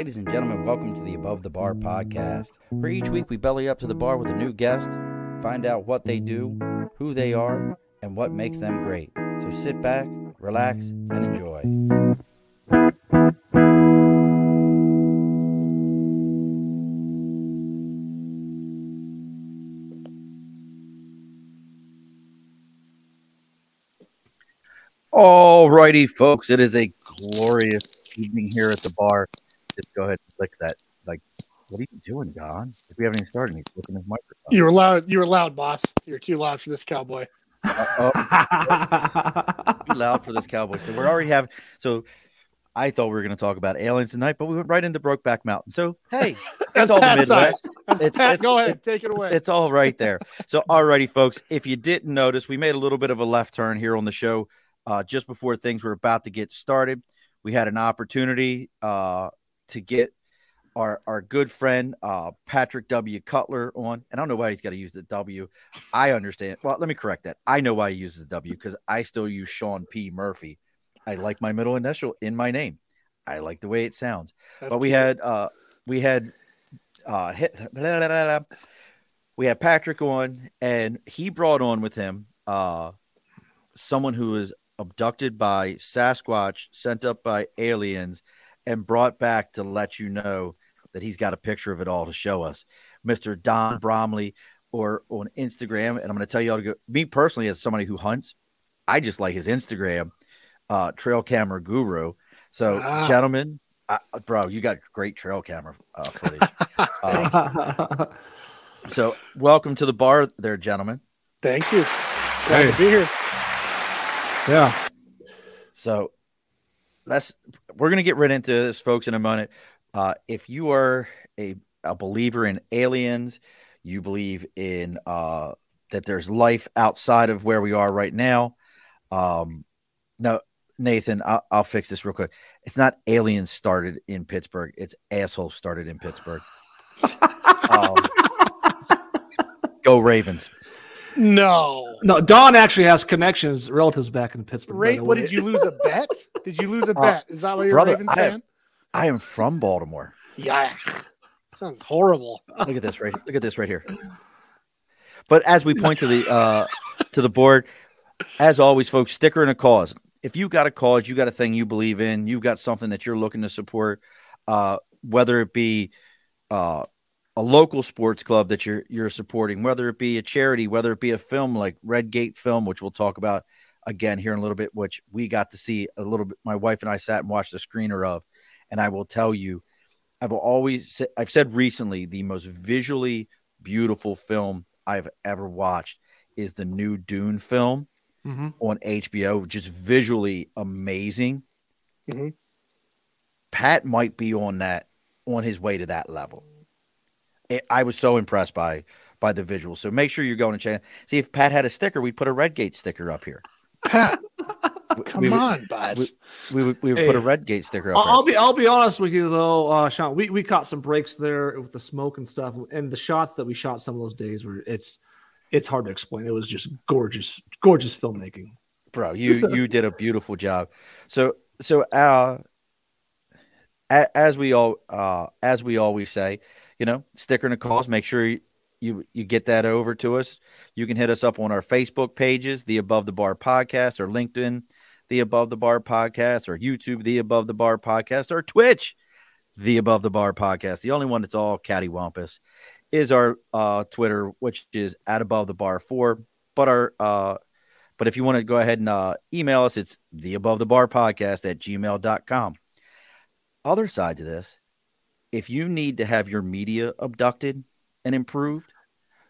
Ladies and gentlemen, welcome to the Above the Bar podcast. Where each week we belly up to the bar with a new guest, find out what they do, who they are, and what makes them great. So sit back, relax, and enjoy. All righty, folks, it is a glorious evening here at the bar. Just go ahead and click that. Like, what are you doing, Don? If we haven't even started, he's looking at his microphone. You were loud. You were loud, boss. You're too loud for this cowboy. Uh, oh, too loud for this cowboy. So we're already having. So I thought we were going to talk about aliens tonight, but we went right into Brokeback Mountain. So hey, That's it's all the Midwest. That's It's- Pat, it's- go ahead, it- take it away. It's all right there. So, alrighty, folks. If you didn't notice, we made a little bit of a left turn here on the show uh, just before things were about to get started. We had an opportunity uh, to get our our good friend uh, Patrick W. Cutler on, and I don't know why he's got to use the W. I understand. Well, let me correct that. I know why he uses the W because I still use Sean P. Murphy. I like my middle initial in my name. I like the way it sounds That's but we cute. had uh we had uh hit, we had Patrick on and he brought on with him uh someone who was abducted by Sasquatch, sent up by aliens, and brought back to let you know that he's got a picture of it all to show us. Mr. Don Bromley or on Instagram. And I'm gonna tell you all to go me personally as somebody who hunts, I just like his Instagram, uh trail camera guru. So Ah. gentlemen, uh, bro, you got great trail camera uh, footage. Uh, so, welcome to the bar, there, gentlemen. Thank you. Glad Hey. to be here. yeah. So, let's we're gonna get right into this, folks, in a minute. Uh, if you are a, a believer in aliens, you believe in uh, that there's life outside of where we are right now. Um, no, Nathan, I'll, I'll fix this real quick. It's not aliens started in Pittsburgh; it's assholes started in Pittsburgh. um, go Ravens! No. No, Don actually has connections, relatives back in Pittsburgh. by Ray, the what did you lose a bet? Did you lose a Uh, bet? Is that why you're brother, a Ravens I- fan? I am from Baltimore. Yeah. Sounds horrible. Look at this right. Look at this right here. But as we point to the uh, to the board, as always, folks, sticker and a cause. If you got a cause, you got a thing you believe in, you've got something that you're looking to support, uh, whether it be uh, a local sports club that you're you're supporting, whether it be a charity, whether it be a film like Red Gate Film, which we'll talk about again here in a little bit, which we got to see a little bit. My wife and I sat and watched a screener of, and I will tell you, I've always I've said recently the most visually beautiful film I've ever watched is the new Dune film Mhm. on HBO, just visually amazing. Mhm. Pat might be on that on his way to that level. It- I was so impressed by by the visuals. So make sure you're going to check. See if Pat had a sticker, we'd put a Redgate sticker up here. Pat, We- come we would- on, bud. we- We would, we would put a Redgate sticker up. I'll, there. I'll be I'll be honest with you though, uh, Sean. We, we caught some breaks there with the smoke and stuff, and the shots that we shot some of those days were it's it's hard to explain. It was just gorgeous, gorgeous filmmaking. bro you you did a beautiful job so so uh as we all uh as we always say you know sticker and a cause make sure you, you you get that over to us. You can hit us up on our facebook pages the above the bar podcast or linkedin the above the bar podcast or youtube the above the bar podcast or twitch the above the bar podcast. The only one that's all cattywampus is our uh twitter which is at above the bar 4 but our uh but if you want to go ahead and uh, email us, it's the above the bar podcast at gmail.com. Other side to this, if you need to have your media abducted and improved,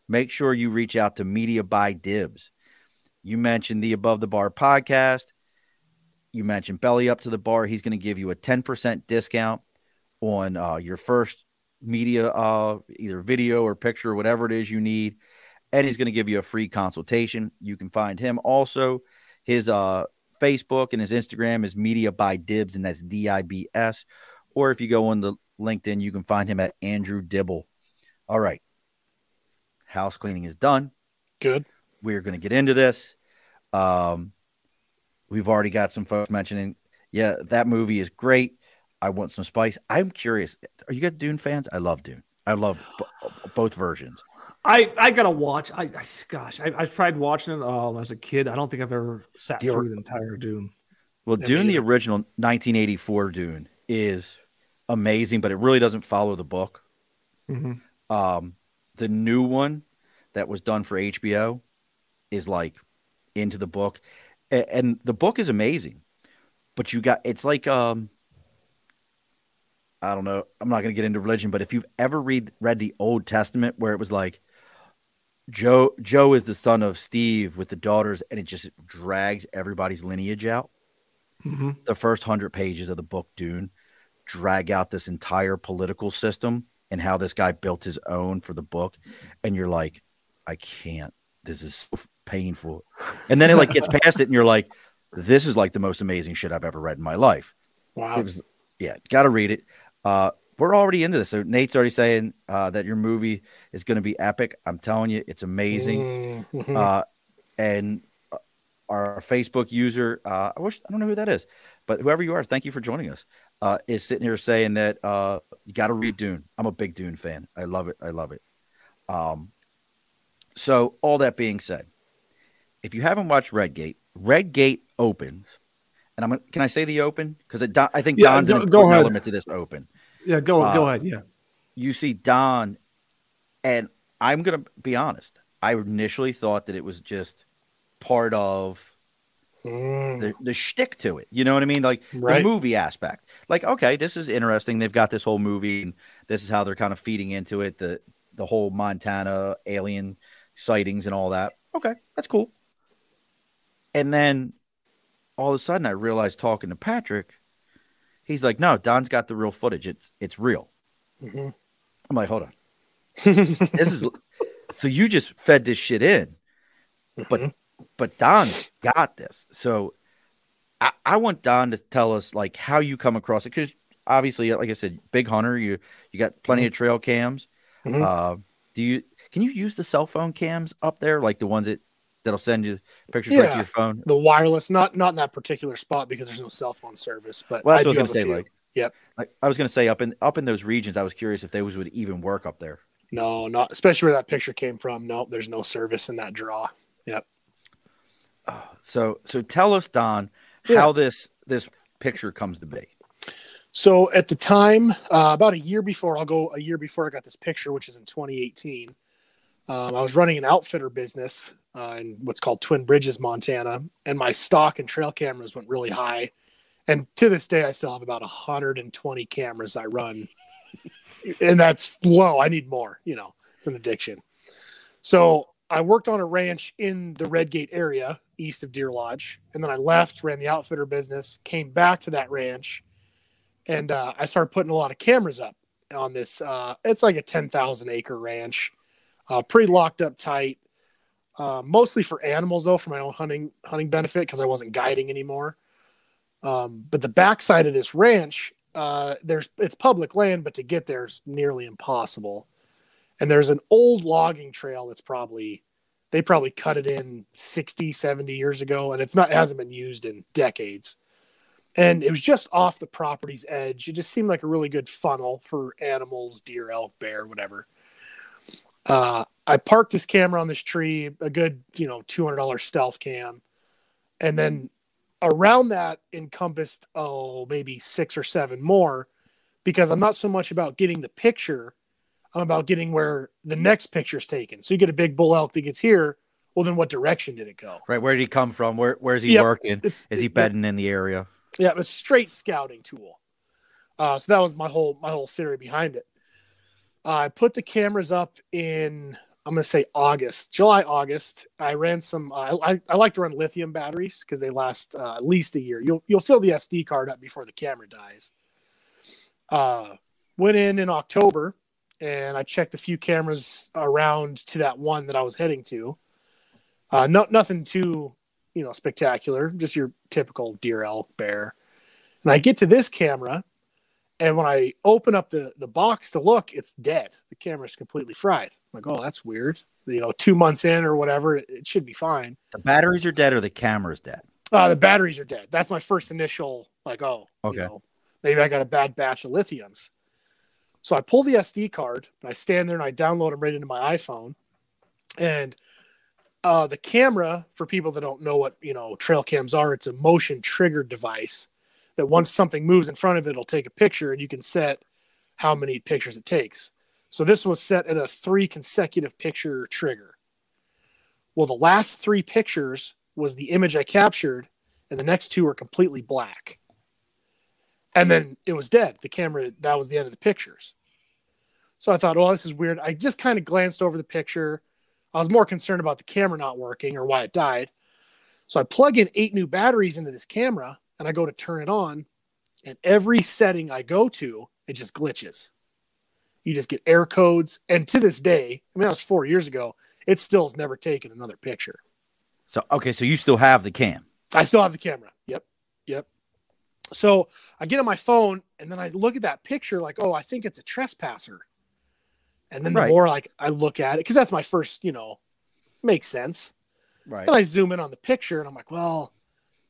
make sure you reach out to Media by Dibs. You mentioned the above the bar podcast. You mentioned Belly Up to the Bar. He's going to give you a 10% discount on uh, your first media, uh, either video or picture, or whatever it is you need. And he's going to give you a free consultation. You can find him also. His uh, Facebook and his Instagram is Media by Dibs, and that's D I B S. Or if you go on the LinkedIn, you can find him at Andrew Dibble. All right. House cleaning is done. Good. We're going to get into this. Um, we've already got some folks mentioning, yeah, that movie is great. I want some spice. I'm curious. Are you guys Dune fans? I love Dune. I love b- both versions. I I gotta watch. I, I gosh, I, I tried watching it um, as a kid. I don't think I've ever sat The- through the entire Dune. Well, Yeah, Dune, me the original 1984 Dune, is amazing, but it really doesn't follow the book. Mhm. Um, the new one that was done for HBO is like into the book, A- and the book is amazing. But you got it's like um, I don't know. I'm not going to get into religion, but if you've ever read read the Old Testament, where it was like Joe Joe is the son of Steve with the daughters, and it just drags everybody's lineage out Mhm. the first hundred pages of the book Dune drag out this entire political system and how this guy built his own for the book, and you're like, I can't. This is so painful. And then it like gets past it, and you're like, this is like the most amazing shit I've ever read in my life. Wow. It was, yeah, got to read it. Uh, we're already into this. So Nate's already saying uh, that your movie is going to be epic. I'm telling you, it's amazing. Mhm. Uh, and uh, our Facebook user, uh, I wish I don't know who that is, but whoever you are, thank you for joining us. Uh, is sitting here saying that uh, you got to read Dune. I'm a big Dune fan. I love it. I love it. Um, so all that being said, if you haven't watched Redgate, Redgate opens, and I'm gonna, can I say the open because I think Yeah, Don's go- an important element to this open Yeah, go Uh, go ahead. Yeah. you see Don, and I'm gonna be honest. I initially thought that it was just part of Mm. the, the shtick to it. You know what I mean? Like Right. the movie aspect. Like, okay, this is interesting. They've got this whole movie, and this is how they're kind of feeding into it. The the whole Montana alien sightings and all that. Okay, that's cool. And then all of a sudden, I realized talking to Patrick, he's like, "No, Don's got the real footage. It's it's real." Mhm. I'm like, "Hold on." this is so you just fed this shit in, but Mhm. But Don's got this. So I, I want Don to tell us like how you come across it because obviously, like I said, big hunter. You you got plenty of trail cams. Mhm. Uh, do you can you use the cell phone cams up there like the ones that that'll send you pictures right to your phone? the wireless, not not in that particular spot because there's no cell phone service. But Well, that's what I was gonna say. few. Like, Yep. like I was gonna say up in up in those regions, I was curious if those would even work up there. no, not especially where that picture came from. No, there's no service in that draw. So so tell us, Don, Yeah. how this this picture comes to be. So at the time, uh, about a year before, I'll go a year before I got this picture, which is in 2018. Um, I was running an outfitter business uh, in what's called Twin Bridges, Montana, and my stock and trail cameras went really high. And to this day, I still have about 120 cameras I run, and that's low. I need more. You know, it's an addiction. So I worked on a ranch in the Redgate area east of Deer Lodge, and then I left, ran the outfitter business, came back to that ranch, and uh, I started putting a lot of cameras up on this. Uh, it's like a 10,000 acre ranch, uh, pretty locked up tight. Uh, mostly for animals though, for my own hunting hunting benefit because I wasn't guiding anymore. Um, but the backside of this ranch, uh, there's it's public land, but to get there is nearly impossible. And there's an old logging trail that's probably they probably cut it in 60, 70 years ago, and it's not it hasn't been used in decades and it was just off the property's edge. It just seemed like a really good funnel for animals, deer, elk, bear, whatever. Uh, I parked this camera on this tree, a good, you know, two hundred dollars stealth cam, and then around that encompassed oh maybe six or seven more, because I'm not so much about getting the picture, I'm about getting where the next picture's taken. So you get a big bull elk that gets here. Well, then what direction did it go? Right, where did he come from? Where where's he Yep. working? Is he it- bedding in the area? Yeah, a straight scouting tool. Uh, so that was my whole my whole theory behind it. I put the cameras up in I'm gonna say August, July, August. I ran some. Uh, I I like to run lithium batteries because they last uh, at least a year. You'll you'll fill the SD card up before the camera dies. Uh, went in in October, and I checked a few cameras around to that one that I was heading to. Uh, no, nothing too you know spectacular, just your typical deer, elk, bear. And I get to this camera, and when I open up the the box to look, it's dead. The camera's completely fried. I'm like, oh, that's weird. You know, two months in or whatever, it, it should be fine. The batteries are dead or the camera's dead? Uh, the batteries are dead. That's my first initial like, oh, Okay. You know. Maybe I got a bad batch of lithiums. So I pull the SD card and I stand there and I download them right into my iPhone. And uh, the camera, for people that don't know what you know trail cams are, it's a motion triggered device that once something moves in front of it, it'll take a picture and you can set how many pictures it takes. So this was set at a three consecutive picture trigger. Well, the last three pictures was the image I captured, and the next two were completely black. And then it was dead. The camera, that was the end of the pictures. So I thought, oh, this is weird. I just kind of glanced over the picture. I was more concerned about the camera not working or why it died. So I plug in eight new batteries into this camera and I go to turn it on. And every setting I go to, it just glitches. You just get error codes. And to this day, I mean, that was four years ago, it still has never taken another picture. So okay, so you still have the cam. I still have the camera. So I get on my phone and then I look at that picture like, oh, I think it's a trespasser. And then the Right. more like I look at it, because that's my first, you know, makes sense. Right. Then I zoom in on the picture and I'm like, well,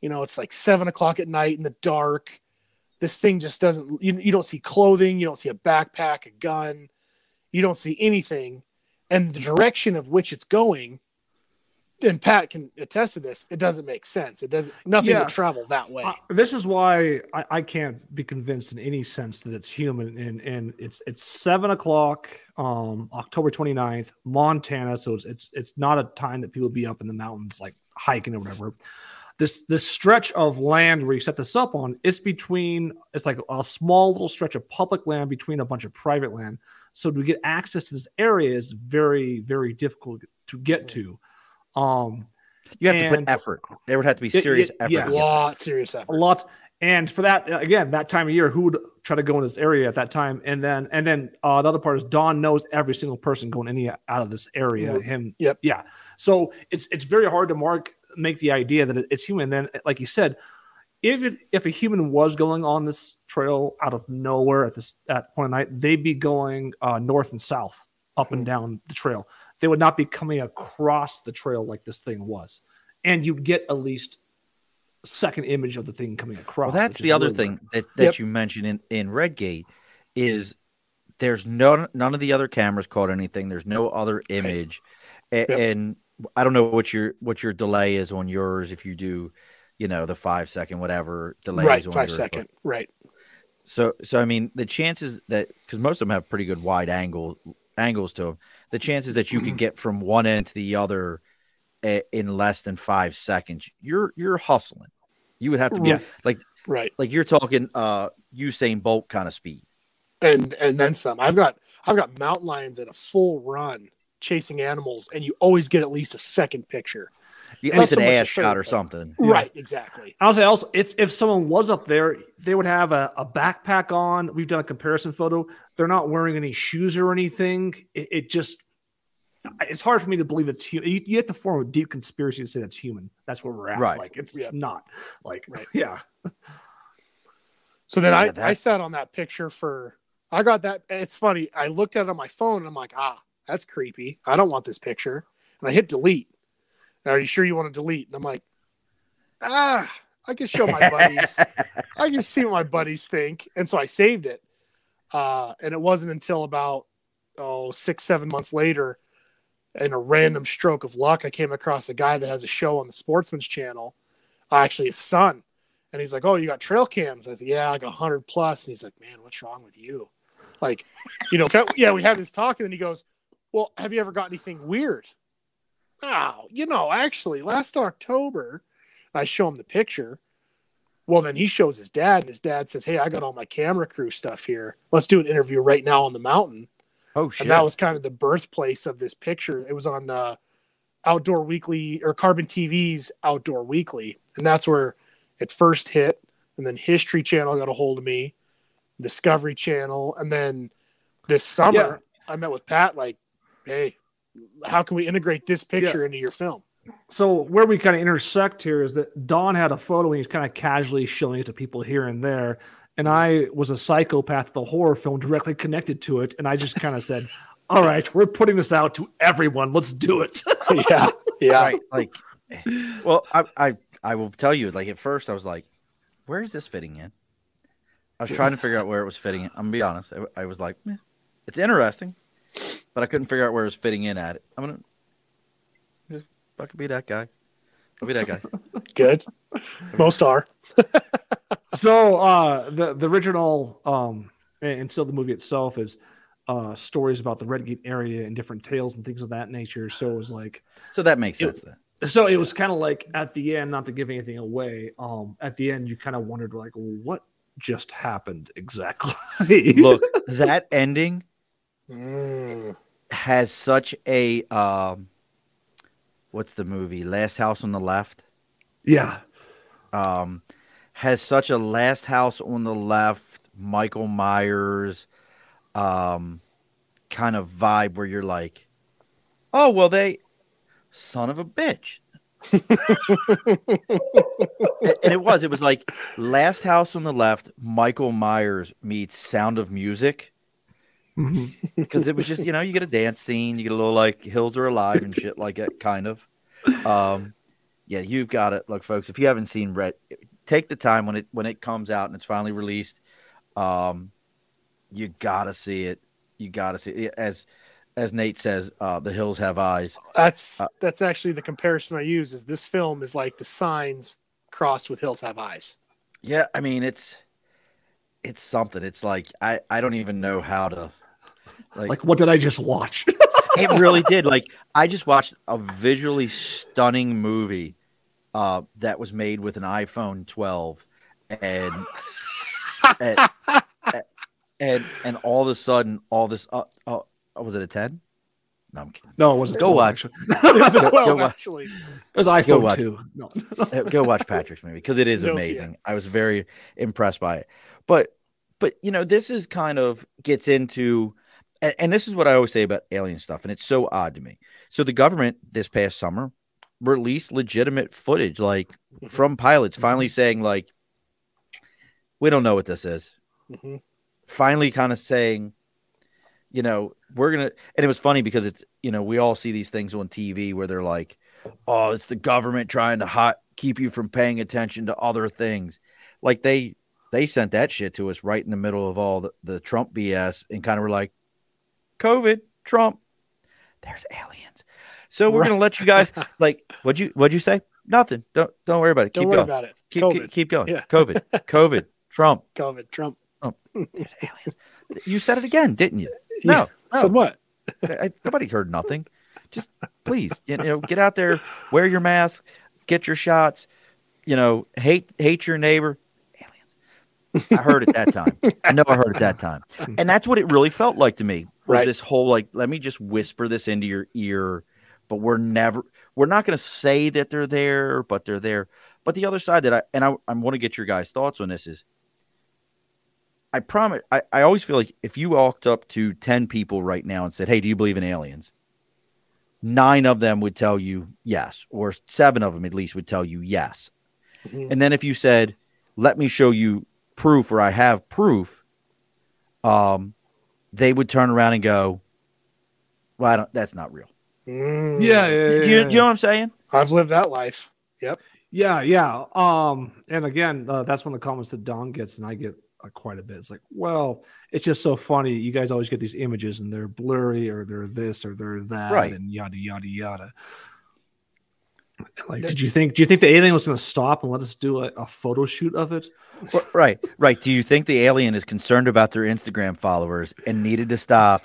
you know, it's like seven o'clock at night in the dark. This thing just doesn't, you, you don't see clothing, you don't see a backpack, a gun, you don't see anything. And the direction of which it's going, and Pat can attest to this, it doesn't make sense. It doesn't, nothing Yeah. would travel that way. Uh, this is why I, I can't be convinced in any sense that it's human. And and it's it's seven o'clock, um, October 29th, Montana. So it's it's it's not a time that people be up in the mountains like hiking or whatever. This this stretch of land where you set this up on, it's between it's like a small little stretch of public land between a bunch of private land. So to get access to this area is very very difficult to get to. Um, You have to put effort. There would have to be Yeah, serious yeah, effort. yeah. to lot serious effort. lots and for that again that time of year who would try to go in this area at that time and then and then uh the other part is don knows every single person going any out of this area Yep. him Yep. yeah so it's it's very hard to mark make the idea that it's human then like you said if it, if a human was going on this trail out of nowhere at this at point of night they'd be going uh north and south up and down the trail they would not be coming across the trail like this thing was and you'd get at least a second image of the thing coming across Well, that's the other really thing rare. that, that Yep. you mentioned in, in Redgate is there's no none of the other cameras caught anything. There's no other image, A- Yep. and I don't know what your what your delay is on yours if you do, you know, the five second whatever delay right, is on five yours, but- Right. So so I mean the chances that because most of them have pretty good wide angle angles to them, the chances that you could get from one end to the other in less than five seconds, you're you're hustling. You would have to be Yeah. like Right. like you're talking uh Usain Bolt kind of speed. And and then some. I've got I've got mountain lions at a full run chasing animals, and you always get at least a second picture. You- At least an ass shot or third, but- something. Yeah. Right. Exactly. I'll say also if if someone was up there, they would have a, a backpack on. We've done a comparison photo. They're not wearing any shoes or anything. It, it just it's hard for me to believe it's human. You, you have to form a deep conspiracy to say that's human. That's where we're at. Right. Like it's Yeah. not. Like Right. yeah. So then Yeah, I, I sat on that picture for I got that it's funny. I looked at it on my phone and I'm like, ah, that's creepy. I don't want this picture. And I hit delete. Are you sure you want to delete? And I'm like, ah, I can show my buddies. I can see what my buddies think. And so I saved it. Uh, and it wasn't until about oh six, seven months later, in a random stroke of luck, I came across a guy that has a show on the Sportsman's Channel, uh, actually his son. And he's like, "Oh, you got trail cams?" I said, "Yeah, like a hundred plus." And he's like, "Man, what's wrong with you?" Like, you know, yeah, we had this talk, and then he goes, "Well, have you ever got anything weird?" Oh, you know, actually, last October, I show him the picture. Well, then he shows his dad, and his dad says, "Hey, I got all my camera crew stuff here. Let's do an interview right now on the mountain." Oh shit. and that was kind of the birthplace of this picture. It was on uh, Outdoor Weekly or Carbon TV's Outdoor Weekly, and that's where it first hit. And then History Channel got a hold of me, Discovery Channel, and then this summer I met with Pat. Like, hey, how can we integrate this picture into your film? So where we kind of intersect here is that Don had a photo and he's kind of casually showing it to people here and there. And I was a psychopath the horror film directly connected to it. And I just kind of said, All right, we're putting this out to everyone. Let's do it. yeah, yeah, right. Like, well, I, I, I will tell you. Like at first, I was like, "Where is this fitting in?" I was trying to figure out where it was fitting. In. I'm gonna be honest. I, I was like, eh, it's interesting, but I couldn't figure out where it was fitting in at it. I'm gonna just fucking be that guy. I'll be that guy. Good. Most are. so uh the the original um and, and still the movie itself is uh stories about the Redgate area and different tales and things of that nature. So it was like So that makes It- sense then. so it was kind of like at the end, not to give anything away, um, at the end you kind of wondered like what just happened exactly. Look, that ending Mm. has such a um, what's the movie? Last House on the Left. yeah. um, has such a last house on the left, Michael Myers um, kind of vibe where you're like, oh, well, they, son of a bitch. and, and it was, it was like last house on the left, Michael Myers meets Sound of Music. Because it was just, you know, you get a dance scene, you get a little like Hills Are Alive and shit like that, kind of. Um, yeah, you've got it. Look, folks, if you haven't seen Red, take the time when it when it comes out and it's finally released. Um, you gotta see it. You gotta see it. As as Nate says, uh, the hills have eyes. That's Uh, that's actually the comparison I use. Is this film is like the signs crossed with hills have eyes. Yeah, I mean it's it's something. It's like I I don't even know how to like, Like what did I just watch? it really did. Like I just watched a visually stunning movie uh, that was made with an iPhone 12, and and, and and all of a sudden, all this. Uh, uh, was it a 10? No, I'm kidding. no, it wasn't. Go 12, watch. actually. it was a 12 go wa- actually. It was iPhone watch. two. No. Uh, Go watch Patrick's movie because it is Nokia. amazing. I was very impressed by it. But but you know, this is kind of gets into and, and this is what I always say about alien stuff, and it's so odd to me. So the government this past summer released legitimate footage, like Mhm. from pilots, finally saying like, "We don't know what this is." hmm Finally, kind of saying, you know, we're gonna. And it was funny because it's you know we all see these things on TV where they're like, "Oh, it's the government trying to hot keep you from paying attention to other things." Like they they sent that shit to us right in the middle of all the, the Trump BS and kind of were like, "COVID, Trump, there's aliens." So we're gonna let you guys like what'd you what'd you say? Nothing. Don't don't worry about it. Don't keep worry going. about it. keep, keep keep going. Yeah. COVID, COVID, Trump. COVID. Trump. Oh, There's aliens. You said it again, didn't you? Yeah. No, Said what? I, nobody heard nothing. Just please, you know, get out there, wear your mask, get your shots. You know, hate hate your neighbor. I heard it that time. I know I heard it that time, and that's what it really felt like to me. Was Right. this whole like, let me just whisper this into your ear, but we're never, we're not going to say that they're there, but they're there. But the other side that I and I, I want to get your guys' thoughts on this is I promise. I, I always feel like if you walked up to 10 people right now and said, Hey, do you believe in aliens? Nine of them would tell you yes, or seven of them at least would tell you yes. Mhm. And then if you said, Let me show you proof, or I have proof, um, they would turn around and go, Well, I don't, that's not real. Mm. Yeah, yeah, Do, yeah, you, yeah. do you know what I'm saying? I've lived that life. Yep. Yeah, yeah. Um, and again, uh, that's one of the comments that Don gets, and I get uh, quite a bit. It's like, well, it's just so funny. You guys always get these images, and they're blurry, or they're this, or they're that, Right. and yada yada yada. Like, did you think? Do you think the alien was going to stop and let us do a, a photo shoot of it? Right, right. Do you think the alien is concerned about their Instagram followers and needed to stop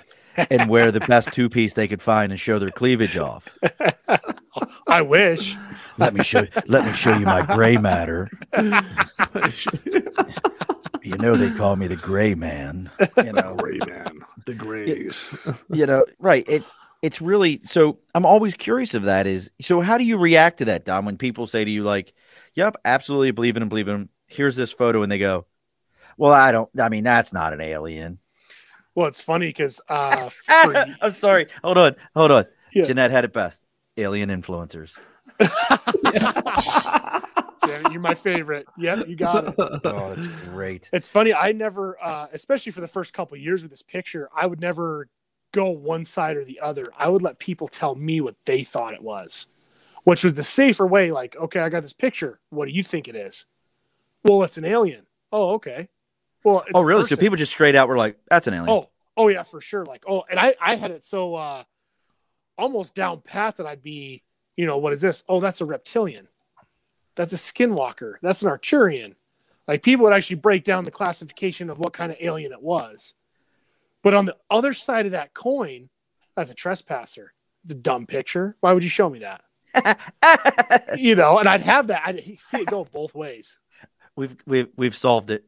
and wear the best two piece they could find and show their cleavage off? I wish. Let me show. Let me show you my gray matter. You know they call me the gray man. You know, Gray man, the grays. you know, right? It it's really so. I'm always curious of that. Is so. How do you react to that, Don? When people say to you like, "Yep, absolutely believe in him, believe in him." Here's this photo, and they go, "Well, I don't. I mean, that's not an alien." Well, it's funny because uh, for, I'm sorry. Hold on. Hold on. Yeah. Jeanette had it best. Alien influencers. Janet, you're my favorite. Yep, you got it. Oh, that's great. It's funny. I never, uh, especially for the first couple years with this picture, I would never go one side or the other. I would let people tell me what they thought it was, which was the safer way. Like, okay, I got this picture. What do you think it is? Well, it's an alien. Oh, okay. Well, it's Oh, really? So people just straight out were like, "That's an alien." Oh, oh yeah, for sure. Like, oh, and I, I had it so uh almost down pat that I'd be, you know, what is this? Oh, that's a reptilian. That's a skinwalker. That's an Arcturian. Like people would actually break down the classification of what kind of alien it was. But on the other side of that coin, as a trespasser. It's a dumb picture. Why would you show me that? You know, and I'd have that. I'd see it go both ways. we've we've we've solved it.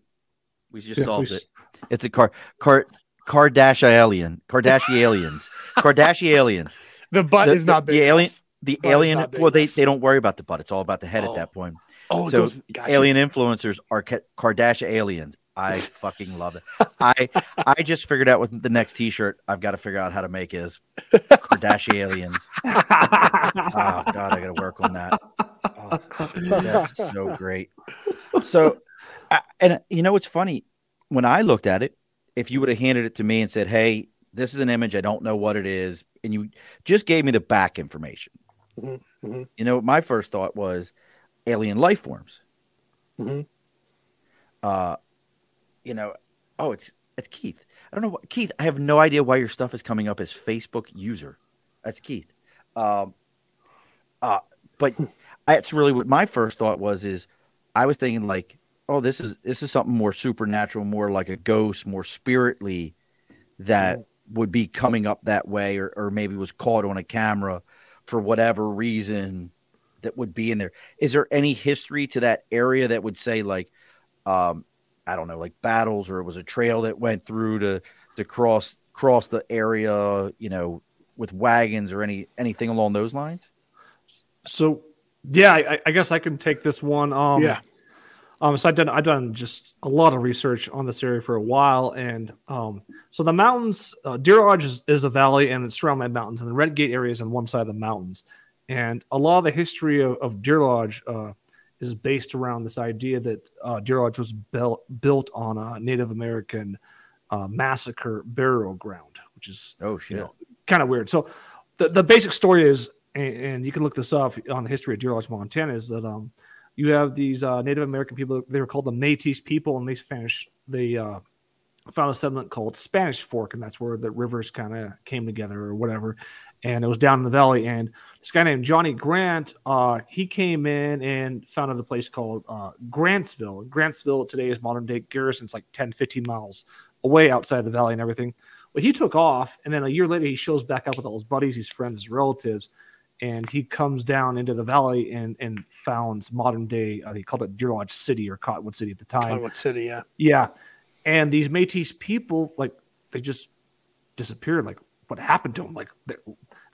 We just Yeah, solved we it. It's a car car Kardashian alien. Kardashian aliens. Kardashian aliens. The butt The- is not the big. alien- enough. The Butt alien. Well, they enough. they don't worry about the butt. It's all about the head Oh. at that point. Oh, it so goes, gotcha. Alien influencers are Ka- Kardashian aliens. I fucking love it. I I just figured out what the next T-shirt I've got to figure out how to make is Kardashian aliens. Oh God, I got to work on that. Oh, that's so great. So, I, and you know what's funny? When I looked at it, if you would have handed it to me and said, "Hey, this is an image. I don't know what it is," and you just gave me the back information, Mhm, mhm. you know, my first thought was alien life forms. Mhm. Uh, you know, oh, it's it's Keith. I don't know what Keith. I have no idea why your stuff is coming up as Facebook user. That's Keith. Um, uh, but that's really what my first thought was. Is I was thinking like, oh, this is this is something more supernatural, more like a ghost, more spiritly that would be coming up that way, or or maybe was caught on a camera for whatever reason that would be in there. Is there any history to that area that would say like, um, I don't know, like battles, or it was a trail that went through to to cross cross the area, you know, with wagons or any anything along those lines? So yeah, I, I guess I can take this one. Um, Yeah. Um, so I've done I've done just a lot of research on this area for a while, and um, so the mountains, uh, Deer Lodge is, is a valley, and it's surrounded by mountains, and the Red Gate area is on one side of the mountains, and a lot of the history of, of Deer Lodge uh, is based around this idea that uh, Deer Lodge was built built on a Native American uh, massacre burial ground, which is Oh shit! you know, kind of weird. So the, the basic story is, and, and you can look this up on the history of Deer Lodge, Montana, is that um, you have these uh, Native American people. They were called the Métis people, and they Spanish they uh, found a settlement called Spanish Fork, and that's where the rivers kind of came together or whatever. And it was down in the valley. And this guy named Johnny Grant, uh, he came in and founded a place called uh, Grantsville. Grantsville today is modern day Garrison. It's like 10, 15 miles away outside the valley and everything. But he took off, and then a year later, he shows back up with all his buddies, his friends, his relatives, and he comes down into the valley and and founds modern day. Uh, he called it Deer Lodge City or Cottonwood City at the time. Cottonwood City, yeah. Yeah, and these Métis people, like they just disappeared. Like what happened to them? Like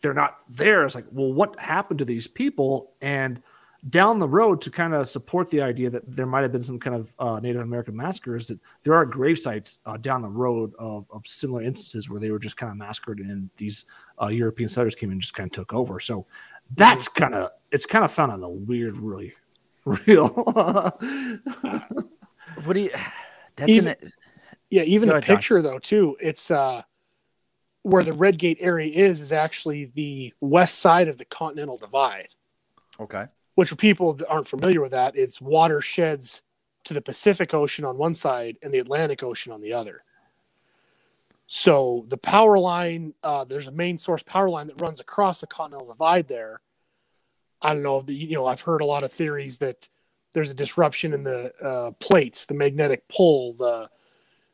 they're, not there. It's like, well, what happened to these people? And down the road, to kind of support the idea that there might have been some kind of uh, Native American massacres, that there are grave sites uh, down the road of, of similar instances where they were just kind of massacred, and these uh, European settlers came and just kind of took over. So that's kind of it's kind of found on a weird, really real. What do you? That's Even- an, Yeah, even the ahead, picture though too. It's uh where the Red Gate area is is actually the west side of the Continental Divide. okay. Which for people that aren't familiar with that, it's watersheds to the Pacific Ocean on one side and the Atlantic Ocean on the other. So the power line, uh, there's a main source power line that runs across the Continental Divide there. I don't know if the, you know, I've heard a lot of theories that there's a disruption in the uh, plates, the magnetic pull, the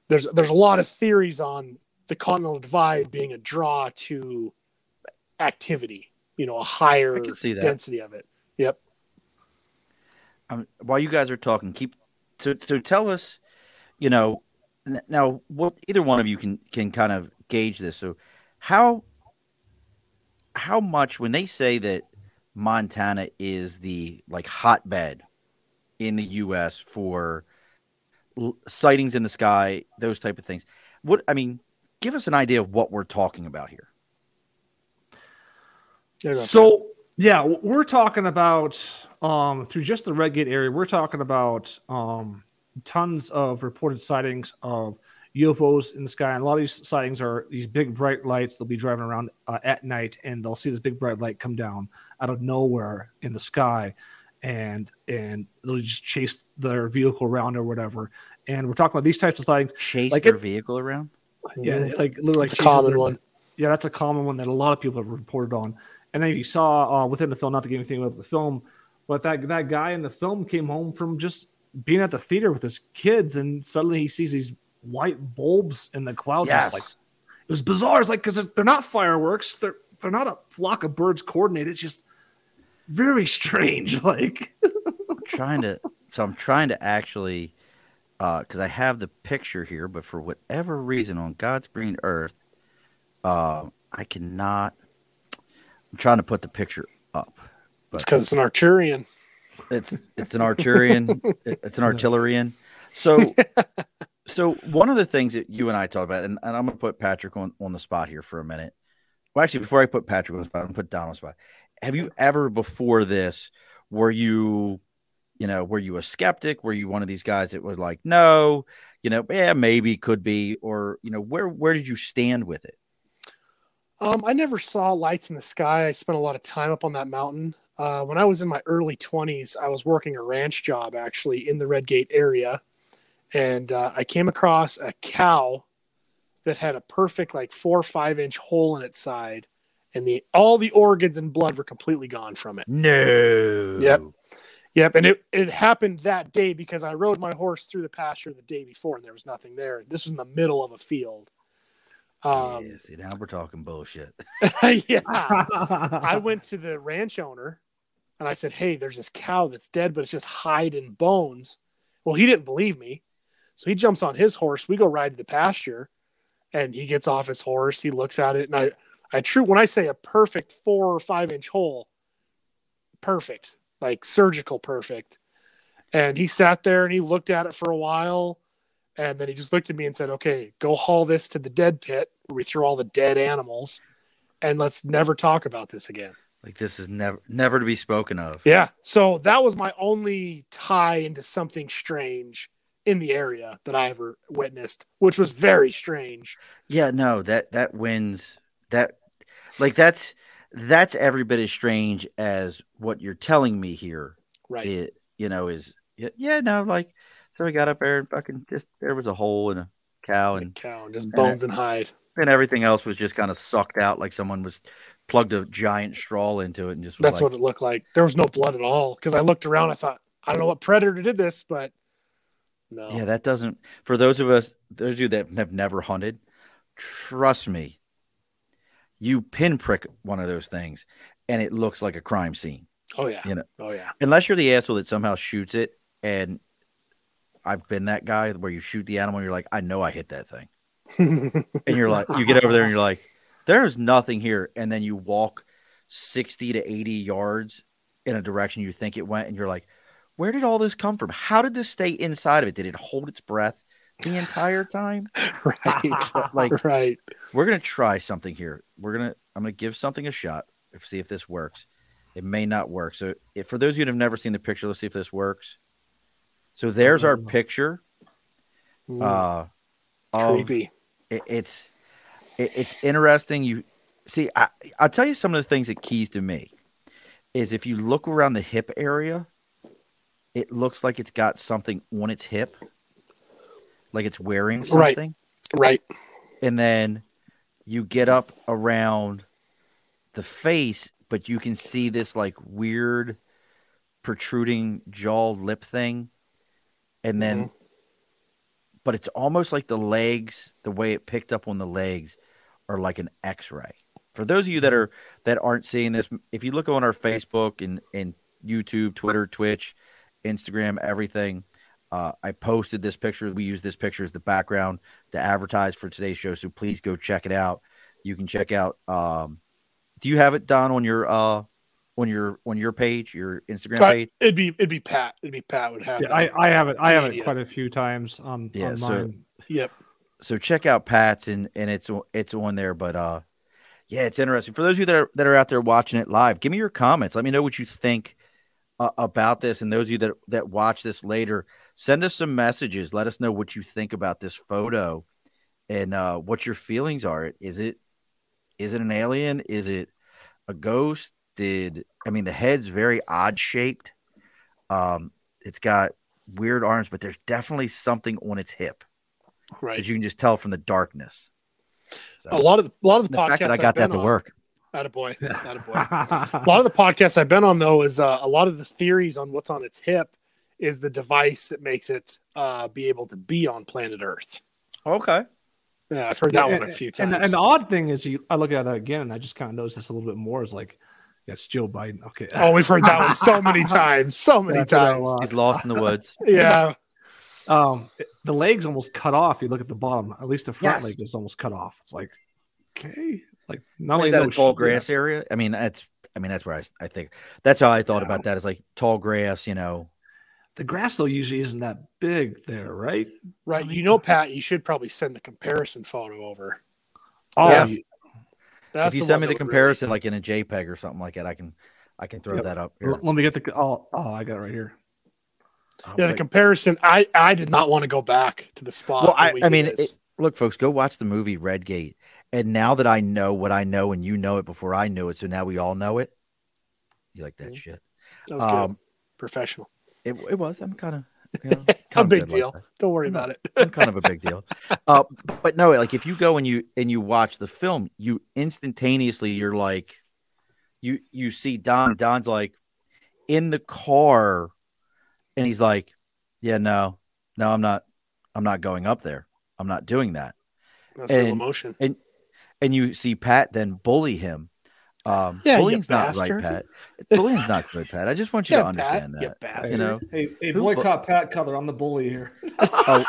there's there's a lot of theories on the Continental Divide being a draw to activity, you know, a higher density of it. Yep. um, while you guys are talking, keep to to tell us, you know, now what either one of you can can kind of gauge this. So, how how much when they say that Montana is the like hotbed in the U.S. for l- sightings in the sky, those type of things. What I mean, give us an idea of what we're talking about here. There's a- So yeah, we're talking about um, through just the Red Gate area. We're talking about um, tons of reported sightings of UFOs in the sky, and a lot of these sightings are these big bright lights. They'll be driving around uh, at night, and they'll see this big bright light come down out of nowhere in the sky, and and they'll just chase their vehicle around or whatever. And we're talking about these types of sightings. Chase Like their it- vehicle around. Yeah, like literally like It's a common one. Yeah, that's a common one that a lot of people have reported on. And then you saw uh, within the film, not to get anything about the film, but that that guy in the film came home from just being at the theater with his kids, and suddenly he sees these white bulbs in the clouds. Yes. like it was bizarre. It's like because they're not fireworks, they're they're not a flock of birds coordinated. It's just very strange. Like I'm trying to so I'm trying to actually because I have the picture here, but for whatever reason on God's green earth, uh, I cannot. I'm trying to put the picture up. It's because it's an Arcturian. It's it's an Arcturian. it's an artillerian. So so one of the things that you and I talked about, and, and I'm gonna put Patrick on, on the spot here for a minute. Well, actually, before I put Patrick on the spot, I'm gonna put Don on the spot. Have you ever before this were you, you know, were you a skeptic? Were you one of these guys that was like, no, you know, yeah, maybe could be, or you know, where where did you stand with it? Um, I never saw lights in the sky. I spent a lot of time up on that mountain. Uh, when I was in my early 20s, I was working a ranch job actually in the Red Gate area. And uh, I came across a cow that had a perfect, like four or five inch hole in its side. And the all the organs and blood were completely gone from it. No. Yep. Yep. And it, it happened that day because I rode my horse through the pasture the day before and there was nothing there. This was in the middle of a field. Um, yeah, see, now we're talking bullshit. yeah. I went to the ranch owner and I said, Hey, there's this cow that's dead, but it's just hide and bones. Well, he didn't believe me. So he jumps on his horse. We go ride to the pasture and he gets off his horse. He looks at it. And I, I true, when I say a perfect four or five inch hole, perfect, like surgical perfect. And he sat there and he looked at it for a while. And then he just looked at me and said, Okay, go haul this to the dead pit where we throw all the dead animals and let's never talk about this again. Like this is never never to be spoken of. Yeah. So that was my only tie into something strange in the area that I ever witnessed, which was very strange. Yeah, no, that that wins that like that's that's every bit as strange as what you're telling me here. Right. It you know is yeah, yeah no like so we got up there and fucking just there was a hole in a cow and Cow and just bones and hide. and everything else was just kind of sucked out like someone was plugged a giant straw into it and just That's like, what it looked like. There was no blood at all. Because I looked around, I thought, I don't know what predator did this, but no. yeah that doesn't for those of us those of you that have never hunted trust me you pinprick one of those things and it looks like a crime scene Oh yeah. You know. Oh yeah. unless you're the asshole that somehow shoots it and i've been that guy where you shoot the animal and you're like i know i hit that thing and you're like you get over there and you're like there's nothing here and then you walk 60 to 80 yards in a direction you think it went and you're like where did all this come from how did this stay inside of it did it hold its breath the entire time right. like right. we're gonna try something here we're gonna i'm gonna give something a shot see if this works it may not work so if, for those of you that have never seen the picture let's see if this works so there's our Mm. picture Mm, uh of- creepy. it, it's it, it's interesting. You see, I, I'll tell you some of the things that keys to me is if you look around the hip area, it looks like it's got something on its hip, like it's wearing something, Right. Right. and then you get up around the face, but you can see this like weird protruding jaw lip thing, and then mm-hmm. but it's almost like the legs, the way it picked up on the legs, are like an X-ray. For those of you that mm-hmm. are that aren't seeing this, if you look on our Facebook and and YouTube, Twitter, Twitch, Instagram, everything, uh, I posted this picture. We use this picture as the background to advertise for today's show. So please go check it out. You can check out. Um, do you have it, Don, on your uh, on your on your page, your Instagram Uh, page? It'd be it'd be Pat. It'd be Pat would have Yeah, that. I, I have it. I have it Media. quite a few times on, Yeah, on so- mine. Yep. so check out Pat's and and it's o- it's on there. But uh, yeah, it's interesting for those of you that are that are out there watching it live. Give me your comments. Let me know what you think uh, about this. And those of you that that watch this later, send us some messages. Let us know what you think about this photo and uh, what your feelings are. Is it is it an alien? Is it a ghost? Did I mean the head's very odd shaped? Um, it's got weird arms, but there's definitely something on its hip Right. that you can just tell from the darkness. So, A lot of the, a lot of the, the podcasts fact that I got that been to on- work. Attaboy. Attaboy. a boy. A lot of the podcasts I've been on though is uh, a lot of the theories on what's on its hip is the device that makes it uh, be able to be on planet Earth. Okay. Yeah, I've heard that And- one a few times. and the odd thing is, you, I look at it again, and I just kind of noticed this a little bit more. Is like, yeah, it's Joe Biden. Okay. oh, we've heard that one so many times, so many Yeah, I've heard that a times. He's lost in the woods. Yeah, Um, it- the legs almost cut off. You look at the bottom. At least the front Yes. leg is almost cut off. It's like, okay, like not only Is that no a tall sh- grass area? I mean, that's. I mean, that's where I, I think that's how I thought about that. Is like tall grass, you know. The grass though usually isn't that big there, right? right. You know, Pat, you should probably send the comparison photo over. Oh, Yes. you- That's if you send me the would really- comparison, like in a JPEG or something like that, I can, I can throw Yep. that up. Here. let me get the. Oh, oh, I got it right here. Oh, yeah, the wait. comparison. I I did not want to go back to the spot. Well, I, we I mean, this. it, look, folks, go watch the movie Redgate. And now that I know what I know, and you know it before I knew it, so now we all know it. You like that Mhm. shit? that was good. Um, professional. It, it was. I'm kind of, you know, A big good like deal. Don't worry No. about it. I'm kind of a big deal. Uh, but no, like if you go and you and you watch the film, you instantaneously you're like, you you see Don. Don's like in the car, and he's like, "Yeah, no, no, I'm not. I'm not going up there. I'm not doing that." That's real And- emotion. And you see Pat then bully him. Um, Yeah, bullying's not right. Pat. Bullying's not good, Pat. I just want you Yeah, to understand Pat, that. bastard. You know. Hey, hey, Who- boycott Pat Cutler. I'm the bully here. oh,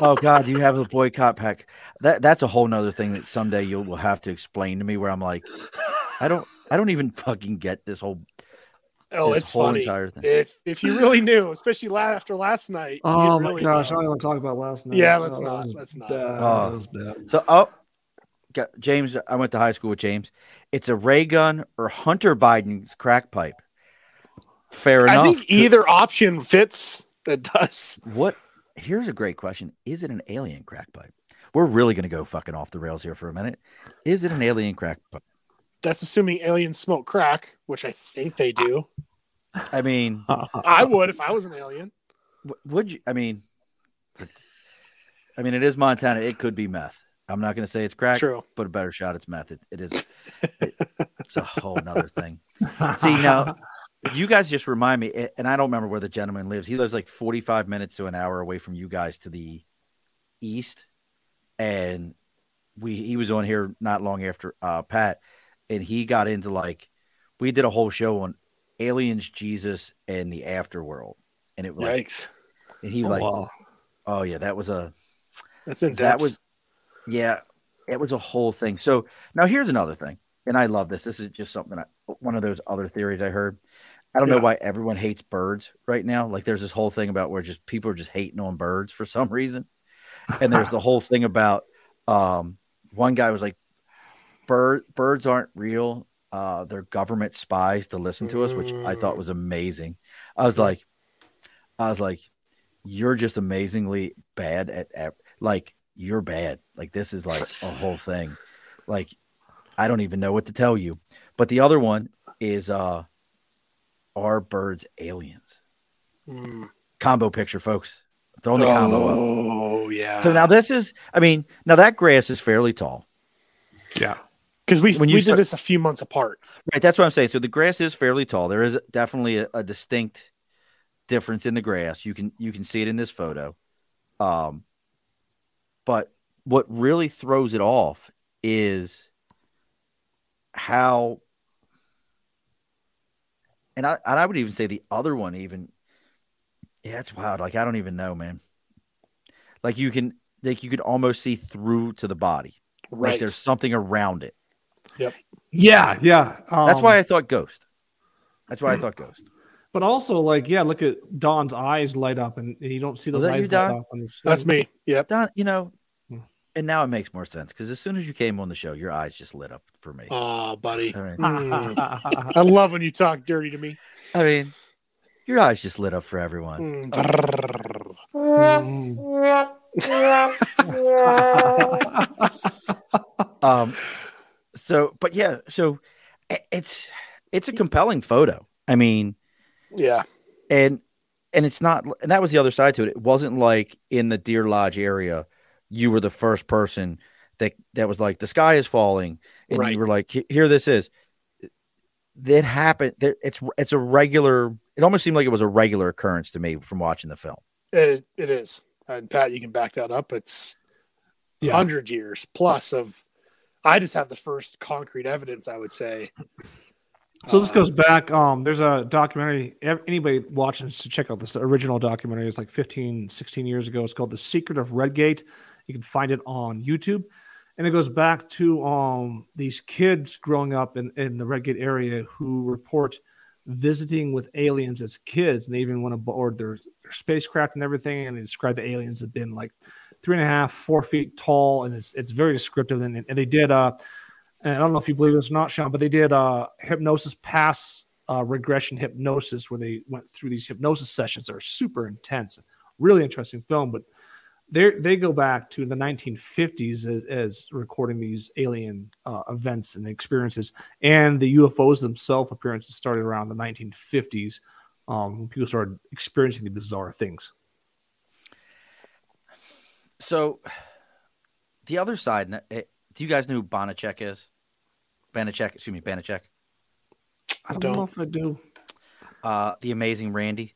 oh God, you have a boycott pack. That that's a whole nother thing that someday you will have to explain to me. Where I'm like, I don't, I don't even fucking get this whole. Oh, this it's whole funny. entire thing. If if you really knew, especially after last night. Oh my really gosh, I don't want to talk about last night. Yeah, let's Oh, not, that let's not. bad. Oh. That bad. So, oh, got, James, I went to high school with James. It's a ray gun or Hunter Biden's crack pipe. Fair enough. I think either option fits. It does. What? Here's a great question: Is it an alien crack pipe? We're really going to go fucking off the rails here for a minute. Is it an alien crack pipe? That's assuming aliens smoke crack, which I think they do. I mean, I would if I was an alien. would you? I mean, I mean, it is Montana. It could be meth. I'm not going to say it's crack, True. but a better shot it's meth. It, it is. it- it's a whole nother thing. See now, you guys just remind me, and I don't remember where the gentleman lives. He lives like 45 minutes to an hour away from you guys to the east, and we he was on here not long after uh, Pat, and he got into like we did a whole show on aliens, Jesus, and the afterworld, and it was like, Yikes. and he Oh, like, wow. oh yeah, that was a That's in that depth. was yeah it was a whole thing. So now here's another thing and i love this. This is just something I, one of those other theories i heard. I don't know why everyone hates birds right now. Like there's this whole thing about where just people are just hating on birds for some reason. And there's the whole thing about um one guy was like bird birds aren't real. Uh they're government spies to listen to us which i thought Mm. was amazing. I was like i was like you're just amazingly bad at, at like you're bad like this is like a whole thing like i don't even know what to tell you but the other one is uh are birds aliens Mm. combo picture folks throwing the combo up Oh yeah. so now this is i mean now that grass is fairly tall Yeah. because we when we you did this a few months apart. Right, that's what I'm saying. So the grass is fairly tall. There is definitely a, a distinct difference in the grass. You can you can see it in this photo. Um, but what really throws it off is how, and I and I would even say the other one even, yeah, it's wild. Like I don't even know, man. Like you can like you could almost see through to the body. Right. Like there's something around it. Yep. Yeah, yeah. That's um, why I thought ghost. That's why I thought ghost. But also, like, yeah, look at Don's eyes light up, and you don't see those that you, eyes light Don? up. And it's- That's me. Yep. Don, you know, Hmm. and now it makes more sense because as soon as you came on the show, your eyes just lit up for me. Oh, buddy. All right. Mm. I love when you talk dirty to me. I mean, your eyes just lit up for everyone. Mm. Um, so, but yeah, so it's it's a compelling photo. I mean, Yeah. and and it's not and that was the other side to it. It wasn't like in the Deer Lodge area, you were the first person that that was like the sky is falling, and Right. you were like, here this is. That happened. There, it's it's a regular. It almost seemed like it was a regular occurrence to me from watching the film. It, it is. And Pat, you can back that up. It's Yeah. hundred years plus of. I just have the first concrete evidence. I would say. So this Uh, goes back. Um, there's a documentary. Anybody watching should check out this original documentary. It's like 15, 16 years ago. It's called "The Secret of Redgate." You can find it on YouTube, and it goes back to um these kids growing up in in the Redgate area who report visiting with aliens as kids, and they even went aboard their, their spacecraft and everything, and they describe the aliens have been like three and a half, four feet tall, and it's it's very descriptive. And, and they did uh and I don't know if you believe this or not, Sean, but they did uh, hypnosis pass uh, regression hypnosis where they went through these hypnosis sessions that are super intense, really interesting film. But they they go back to the 1950s as, as recording these alien uh, events and experiences, and the UFOs themselves appearances started around the 1950s. Um, when people started experiencing the bizarre things. So, the other side. Do you guys know who Bonacek is? Banachek, excuse me, Banachek. I don't, Don't. know if I do. Uh, the amazing Randi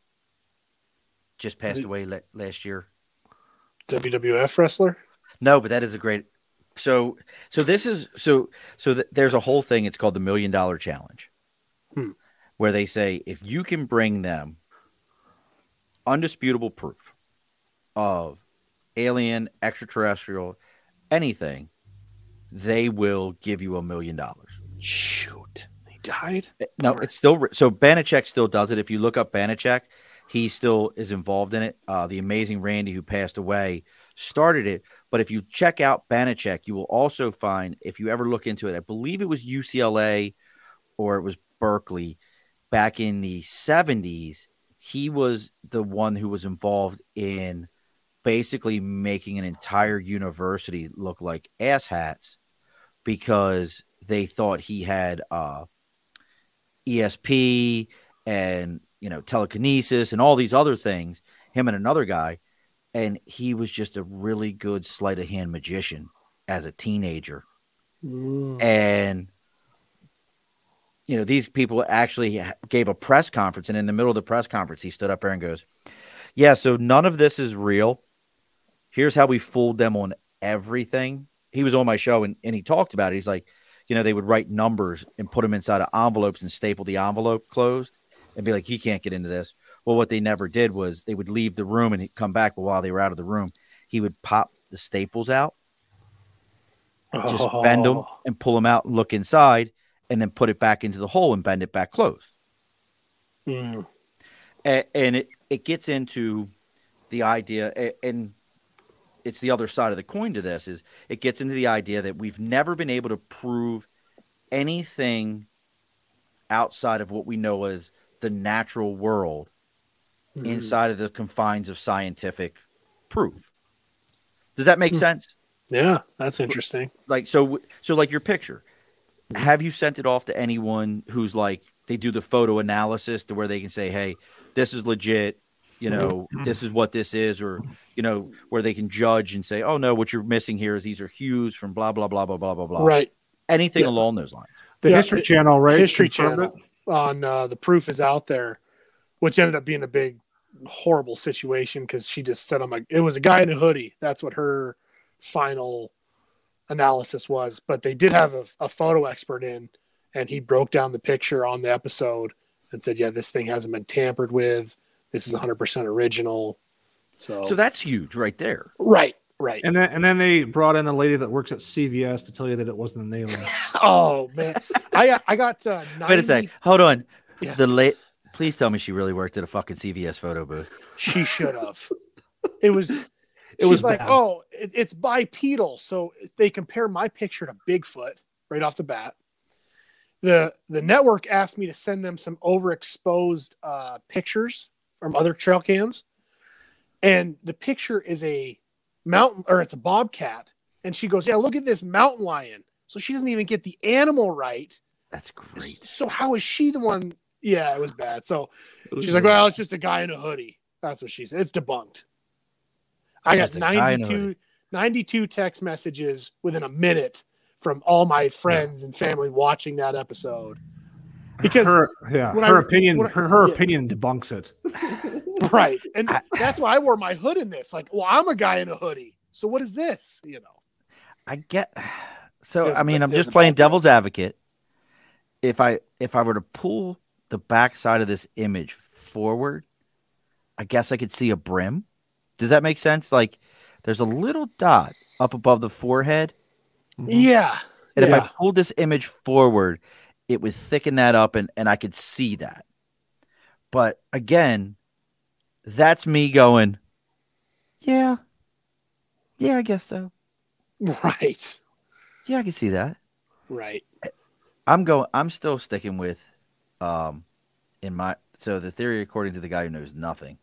just passed it- away la- last year. WWF wrestler. No, but that is a great. So, so this is so so. Th- there's a whole thing. It's called the Million Dollar Challenge, Hmm. where they say if you can bring them undisputable proof of alien, extraterrestrial, anything, they will give you a million dollars. Shoot, he died. No, Bummer. it's still so. Banachek still does it. If you look up Banachek, he still is involved in it. Uh, the amazing Randi, who passed away, started it. But if you check out Banachek, you will also find, if you ever look into it, I believe it was UCLA or it was Berkeley back in the 70s. He was the one who was involved in basically making an entire university look like asshats because they thought he had uh, ESP and you know telekinesis and all these other things. Him and another guy, and he was just a really good sleight of hand magician as a teenager. Mm. And you know these people actually gave a press conference, and in the middle of the press conference, he stood up there and goes, "Yeah, so none of this is real. Here's how we fooled them on everything." He was on my show and, and he talked about it. He's like, you know, they would write numbers and put them inside of envelopes and staple the envelope closed and be like, he can't get into this. Well, what they never did was they would leave the room and he'd come back. But while they were out of the room, he would pop the staples out, just bend them Oh. and pull them out and look inside and then put it back into the hole and bend it back closed. Mm. A- and it, it gets into the idea and it's the other side of the coin to this is it gets into the idea that we've never been able to prove anything outside of what we know as the natural world Mm. inside of the confines of scientific proof does that make Hmm. sense Yeah, that's interesting. like so so like your picture have you sent it off to anyone who's like they do the photo analysis to where they can say hey this is legit you know this is what this is or you know where they can judge and say oh no what you're missing here is these are hues from blah blah blah blah blah blah blah Right. anything Yeah. along those lines The Yeah, History it- Channel, right? History confirmed Channel on uh, the proof is out there, which ended up being a big, horrible situation because she just said, "I'm like, it was a guy in a hoodie." That's what her final analysis was. But they did have a, a photo expert in, and he broke down the picture on the episode and said, "Yeah, this thing hasn't been tampered with. This is 100% original." So, so that's huge right there right, right. And then and then they brought in a lady that works at CVS to tell you that it wasn't an alien. oh man, I got I got uh, 90, wait a sec hold on Yeah. the late please tell me she really worked at a fucking cvs photo booth She should have. It was. It It was was like, bad. oh, it, it's bipedal. So they compare my picture to Bigfoot right off the bat. The the network asked me to send them some overexposed uh, pictures from other trail cams, and the picture is a mountain or it's a bobcat, and she goes, "Yeah, look at this mountain lion." So she doesn't even get the animal right. that's great So how is she the one? Yeah, it was bad. So was She's like, really- well, it's just a guy in a hoodie. That's what she said. It's debunked. I got Just a guy in a 92, 92 text messages within a minute from all my friends and family watching that episode. Because her, yeah, when her I- opinion, when I- her, her yeah. opinion debunks it. right, and I- that's why I wore my hood in this. Like, well, I'm a guy in a hoodie, so what is this? You know, I get. So There's I a- mean, I'm just playing bad devil's advocate. If I if I were to pull the backside of this image forward, I guess I could see a brim. Does that make sense? Like, there's a little dot up above the forehead, yeah, and if. I pulled this image forward, it would thicken that up, and and I could see that. But again, that's me going. Yeah. Yeah, I guess so. right, Yeah, I can see that. right. I'm going. I'm still sticking with, um, in my so the theory according to the guy who knows nothing,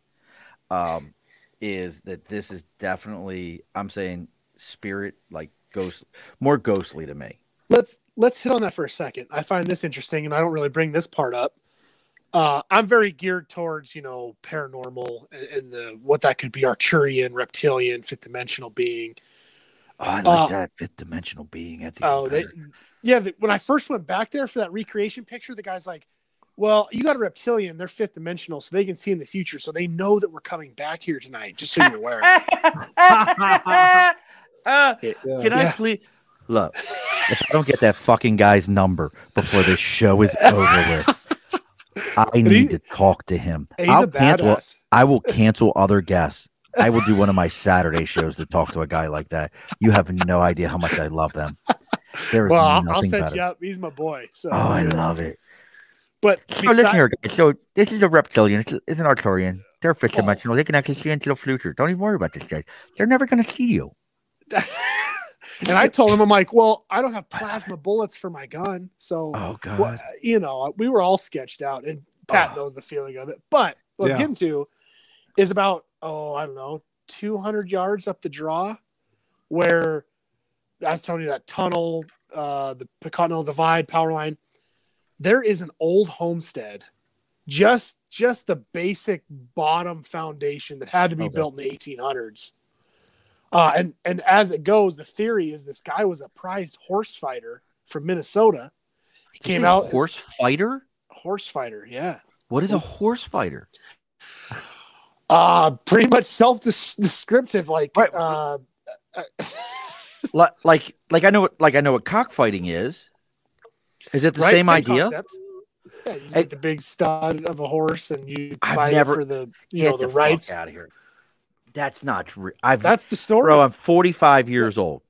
um, is that this is definitely I'm saying spirit like ghost more ghostly to me. Let's let's hit on that for a second. I find this interesting, and I don't really bring this part up. Uh, I'm very geared towards you know paranormal and, and the what that could be Arcturian, reptilian, fifth dimensional being. Oh, I like Uh, that fifth dimensional being. That's even Oh, they, yeah. The, when I first went back there for that recreation picture, the guy's like, "Well, you got a reptilian. They're fifth dimensional, so they can see in the future. So they know that we're coming back here tonight. Just so you're aware." Uh, Yeah. Can I Yeah. please look? If I don't get that fucking guy's number before this show is over with, I he- need to talk to him. I'll cancel. badass. I will cancel other guests. I will do one of my Saturday shows to talk to a guy like that. You have no idea how much I love them. There is Well, I'll, nothing I'll set better. you up. He's my boy. So, Oh, I love it. but So listen here, guys. So this is a reptilian. It's, it's an Arcturian. They're fifth Oh. dimensional. They can actually see into the future. Don't even worry about this, guys. They're never going to see you. and I told him, I'm like, well, I don't have plasma bullets for my gun, so Oh God. well, you know, we were all sketched out, and Pat Oh. knows the feeling of it. But let's Yeah. get into is about oh, I don't know, 200 yards up the draw, where I was telling you that tunnel, uh, the Continental Divide power line. There is an old homestead, just just the basic bottom foundation that had to be Okay. built in the 1800s. Uh, and and as it goes, the theory is this guy was a prized horse fighter from Minnesota. He came out horse fighter. horse fighter, yeah. What is a horse fighter? Uh pretty much self-descriptive, like Right. uh, like, like I know what, like I know what cockfighting is. Is it the right? same, idea? concept. Yeah, you get the big stud of a horse and you I've fight never- for the you know the, rights. out of here. That's not true. I've That's the story. bro. I'm 45 years old.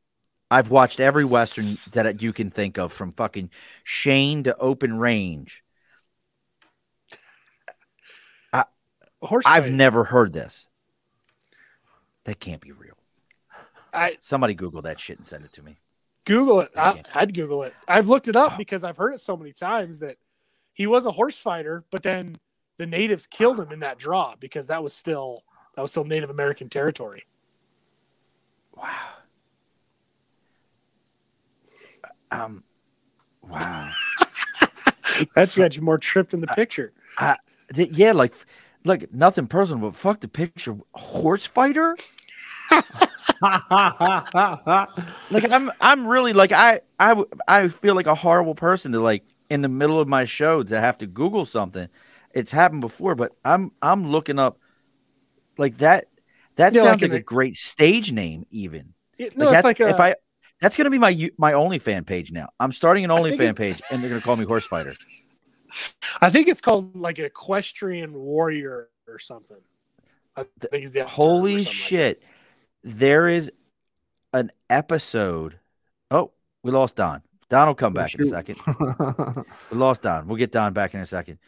I've watched every western that you can think of, from fucking Shane to Open Range. horse I've fighting. never heard this. That can't be real. I Somebody Google that shit and send it to me. Google it. I, I'd Google it. I've looked it up Oh. because I've heard it so many times that he was a horse fighter, but then the natives killed him in that draw because that was still that was still Native American territory. Wow. Um. Wow. That's got you more tripped in the picture. Th- yeah, like, look, nothing personal, but fuck the picture. Horse fighter. Like, I'm, I'm really like, I, I, I feel like a horrible person to like in the middle of my show to have to Google something. It's happened before, but I'm, I'm looking up, like that. That Yeah, like sounds in like, a the- great stage name, even. It- no, Like, it's that's, like a, if uh, I, that's gonna be my you- my OnlyFan page now. I'm starting an I think OnlyFan it's- page, and they're gonna call me Horse Fighter. I think it's called like equestrian warrior or something. I think is the Holy something like shit! there is an episode. Oh, we lost Don. Don will come oh, back in a second. We lost Don. We'll get Don back in a second.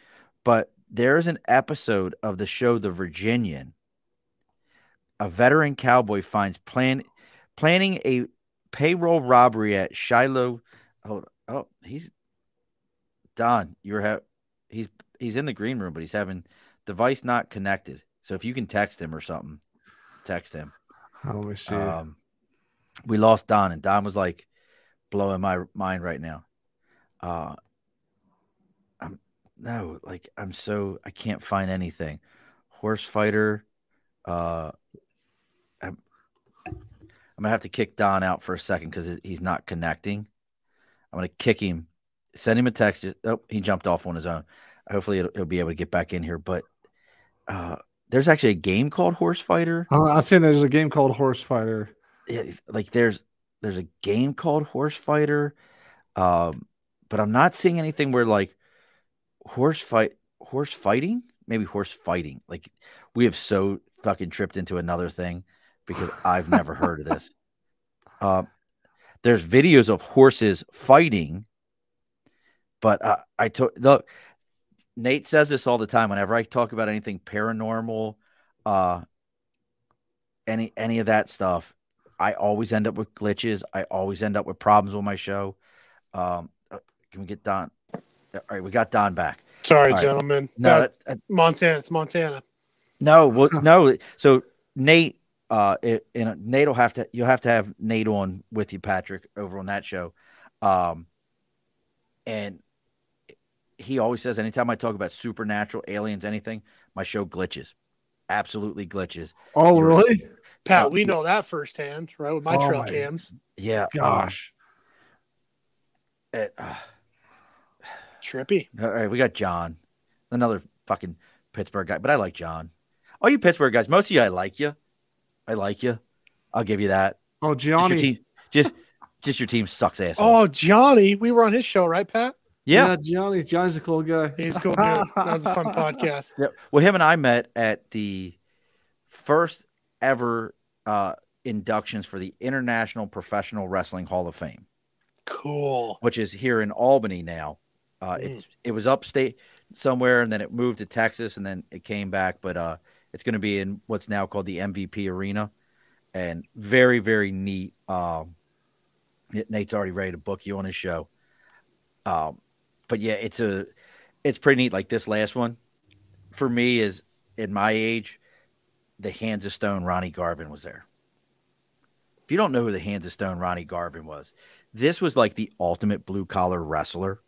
But there is an episode of the show The Virginian. A veteran cowboy finds plan planning a payroll robbery at Shiloh. Hold oh, he's Don. You're ha- he's he's in the green room, but he's having device not connected. So if you can text him or something, text him. Let me see. Um, we lost Don, and Don was like blowing my mind right now. Uh, I'm no, like I'm so I can't find anything. Horse fighter, Uh, gonna have to kick Don out for a second because he's not connecting. I'm gonna kick him, send him a text. Oh, he jumped off on his own. Hopefully, he'll, he'll be able to get back in here. But uh, there's actually a game called Horse Fighter. Uh, I'm saying there's a game called Horse Fighter. Yeah, like there's there's a game called Horse Fighter, um, but I'm not seeing anything where like horse fight horse fighting maybe horse fighting like we have so fucking tripped into another thing because I've never heard of this. Um, there's videos of horses fighting, but uh, I took look. Nate says this all the time whenever I talk about anything paranormal, uh, any any of that stuff. I always end up with glitches. I always end up with problems with my show. Um, uh, can we get Don? All right, we got Don back. Sorry, right. gentlemen. No, that, that, Montana. It's Montana. no, well, no. So Nate, uh, it, and Nate will have to. You'll have to have Nate on with you, Patrick, over on that show. Um, and he always says, anytime I talk about supernatural aliens, anything, my show glitches, absolutely glitches. Oh, You're- really? Pat, Uh, we know that firsthand, right? With my Oh trail my cams. Yeah, um, Gosh. it, uh, Trippy. all right, we got John, another fucking Pittsburgh guy, but I like John. All you Pittsburgh guys, most of you, I like you. I like you. I'll give you that. Oh, Just your Gianni. team, just just your team sucks ass. Oh, Johnny. We were on his show, right, Pat? yeah. Yeah, Gianni. Gianni's a cool guy. He's a cool dude. That was a fun podcast. Yeah. Well, him and I met at the first ever uh, inductions for the International Professional Wrestling Hall of Fame, Cool. which is here in Albany now. Uh, Mm. it's it was upstate somewhere, and then it moved to Texas, and then it came back. But uh, it's going to be in what's now called the MVP Arena, and very very neat. Um, Nate's already ready to book you on his show. Um, but yeah, it's a it's pretty neat. Like this last one, for me is in my age, the Hands of Stone Ronnie Garvin was there. If you don't know who the Hands of Stone Ronnie Garvin was, this was like the ultimate blue collar wrestler.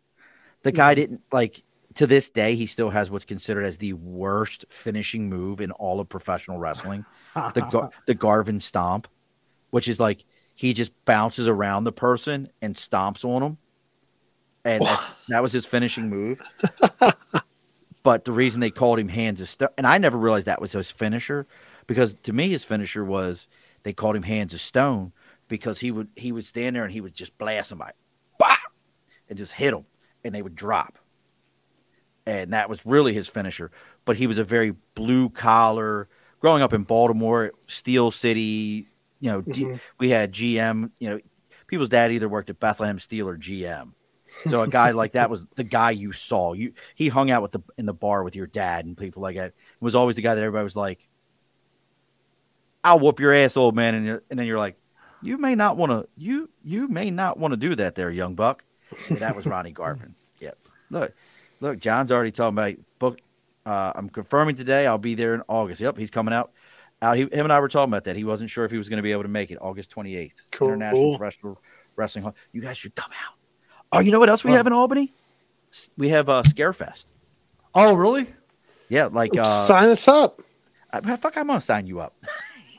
The guy didn't like to this day, he still has what's considered as the worst finishing move in all of professional wrestling the Gar- the Garvin stomp, which is like he just bounces around the person and stomps on them, and that was his finishing move. but the reason they called him Hands of Stone, and I never realized that was his finisher, because to me his finisher was they called him Hands of Stone because he would he would stand there and he would just blast somebody, bah, and just hit them, and they would drop. And that was really his finisher. But he was a very blue collar, growing up in Baltimore, Steel City, you know, D- Mhm. we had GM, you know, people's dad either worked at Bethlehem Steel or GM. So a guy like that was the guy you saw. You he hung out with the in the bar with your dad and people like that. It was always the guy that everybody was like, "I'll whoop your ass, old man," and you're, and then you're like, "You may not want to you you may not want to do that, there, young buck." And that was Ronnie Garvin. Yep. Look, look, John's already talking about book. Uh, I'm confirming today. I'll be there in August. Yep, he's coming out. Out. He, him and I were talking about that. He wasn't sure if he was going to be able to make it August 28th. Cool. International Professional Wrestling Hall. You guys should come out. Oh, you know what else we have in Albany? We have uh, Scarefest. Oh, really? Yeah, like uh, Sign us up. I, fuck, I'm gonna sign you up.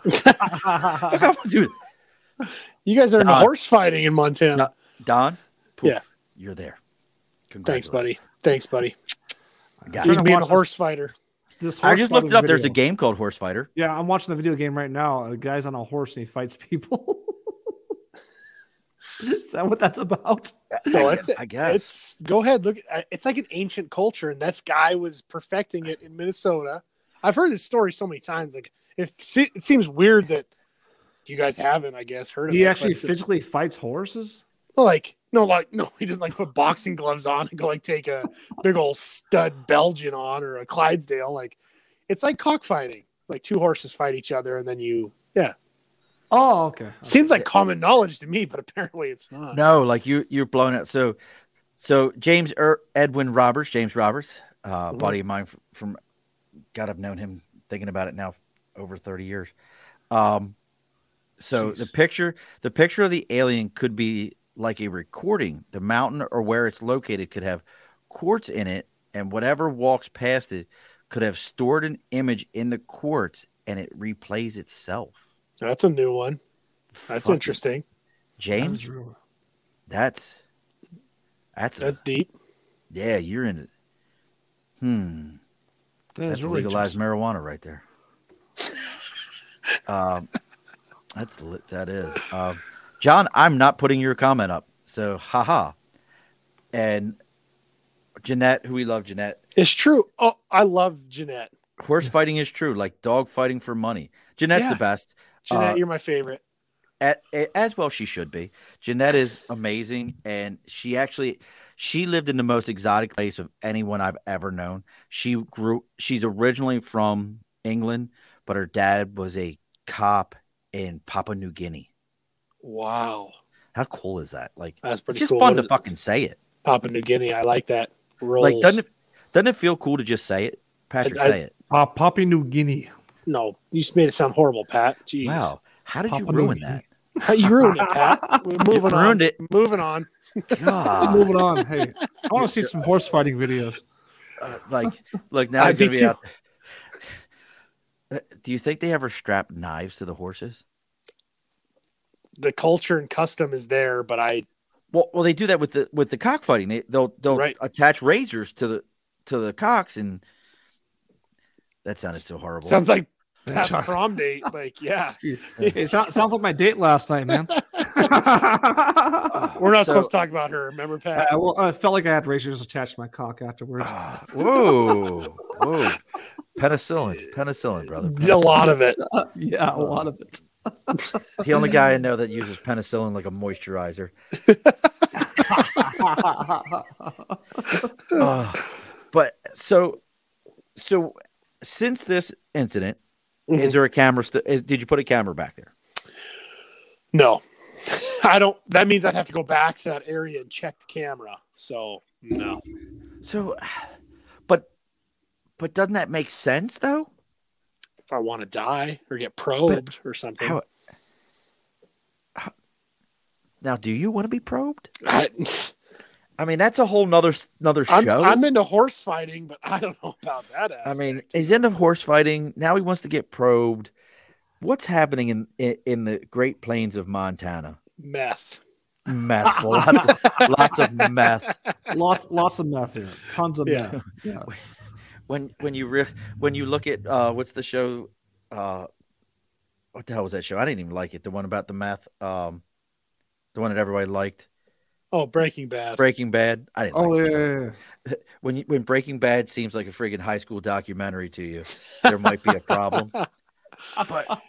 fuck, I'm gonna do it. You guys are Don. horse fighting in Montana. Don, poof, Yeah. you're there. Thanks, buddy. Thanks, buddy. I got Trying it. He's being a watch horse fighter. This I just looked it fighting up. There's a game called Horse Fighter. Yeah, I'm watching the video game right now. The guy's on a horse and he fights people. Is that what that's about? No, it's I guess. it's go ahead. Look, uh, it's like an ancient culture, and this guy was perfecting it in Minnesota. I've heard this story so many times. Like, if it seems weird that you guys haven't, I guess, heard of He it. actually physically fights horses. like no, like no, he doesn't like put boxing gloves on and go like take a big old stud Belgian on or a Clydesdale. Like, it's like cockfighting. It's like two horses fight each other, and then you, yeah. Oh, okay. Seems like common knowledge to me, but apparently it's not. No, like you you're blown out. So so James er, Edwin Roberts, James Roberts, uh, Mhm. buddy of mine from, from God, I've known him thinking about it now over 30 years. Um so the picture the picture of the alien could be like a recording. The mountain or where it's located could have quartz in it, and whatever walks past it could have stored an image in the quartz and it replays itself. That's a new one. That's Fucking- interesting. James. That's that's a- That's deep. yeah. You're in it. Hmm. That's really legalized marijuana right there. um, that's lit. That is. Um, John, I'm not putting your comment up. So, haha. And Jeanette, who we love, Jeanette. It's true. Oh, I love Jeanette. Horse fighting is true, like dog fighting for money. Jeanette's Yeah. the best. Jeanette, Uh, you're my favorite. at, as well she should be jeanette is amazing and she actually she lived in the most exotic place of anyone i've ever known she grew she's originally from england but her dad was a cop in papua new guinea Wow. how cool is that like That's it's pretty just cool. fun What to fucking say it Papua New Guinea. I like that. Rolls. like doesn't it doesn't it feel cool to just say it patrick I- say it Uh, Papua New Guinea. No, you just made it sound horrible, Pat. Jeez. wow how did you Papua New ruin Guinea. that you ruined it, Pat. We're moving on. ruined it. Moving on. God. Moving on. Hey, I want to see some horse fighting videos. Uh, like look now I he's gonna be you. out Uh, do you think they ever strap knives to the horses The culture and custom is there, but I Well, well, they do that with the with the cockfighting. They they'll they'll Right. attach razors to the to the cocks, and that sounded so horrible. sounds like Pat's Sorry. prom date. Like, yeah, It sounds, sounds like my date last night, man. we're not So- supposed to talk about her. Remember, Pat? I, well, I felt like I had razors attached to my cock afterwards. Ah, whoa, whoa, penicillin, penicillin, brother. a lot of it. yeah, a lot of it. It's the only guy I know that uses penicillin like a moisturizer. Uh, but so, so since this incident, Mm-hmm. is there a camera? St- did you put a camera back there? No, I don't. That means I'd have to go back to that area and check the camera. So no. So, but, but doesn't that make sense though? If I want to die or get probed or something, How, how- now, do you want to be probed? I, I mean, that's a whole nother another I'm, show. I'm into horse fighting, but I don't know about that. I mean, he's into horse fighting. Now he wants to get probed. What's happening in in, in the Great Plains of Montana? meth. Meth, lots, of, lots of meth. lots, lots of meth here. Tons of Yeah. meth. Yeah. When when you re- when you look at uh, what's the show? Uh, what the hell was that show? I didn't even like it. The one about the meth. Um, the one that everybody liked. Oh, Breaking Bad. Breaking Bad. I didn't. Oh like yeah, yeah, yeah. when you, when Breaking Bad seems like a friggin' high school documentary to you, there might be a problem. But I,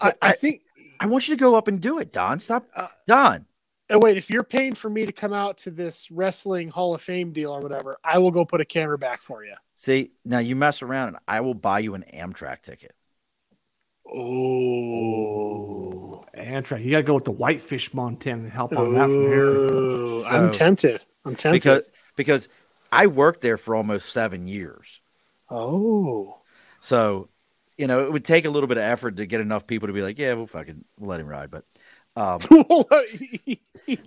I- I think. I want you to go up and do it, Don. Stop, Uh, Don. Oh, wait, if you're paying for me to come out to this wrestling Hall of Fame deal or whatever, I will go put a camera back for you. See, now you mess around, and I will buy you an Amtrak ticket. Oh, Amtrak. You gotta go with the Whitefish, Montana, and help on that from here. So- I'm tempted. I'm tempted. because because I worked there for almost seven years. oh, So, you know, it would take a little bit of effort to get enough people to be like, yeah, we'll fucking we'll let him ride. But um,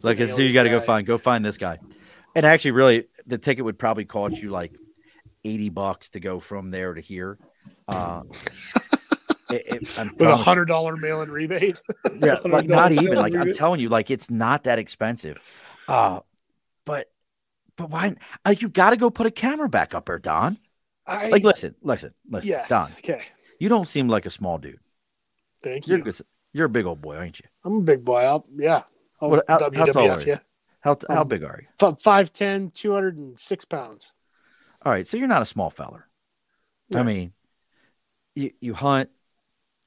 like, an so you got to go find go find this guy. And actually, really, the ticket would probably cost you like eighty bucks to go from there to here. Uh, it, it, I'm with a hundred dollar mail-in rebate. yeah, like not even like I'm telling you, like it's not that expensive. Uh, but but why? Like you got to go put a camera back up there, Don. I, Like listen, listen, listen, yeah. Don. okay, You don't seem like a small dude. thank You're you. you're a big old boy, ain't you? I'm a big boy. I'll, yeah, I'll What- how- how tall are WWF you? you. How how Um, big are you? F- 5'10", 206 pounds. All right, so you're not a small feller. I mean, you you hunt.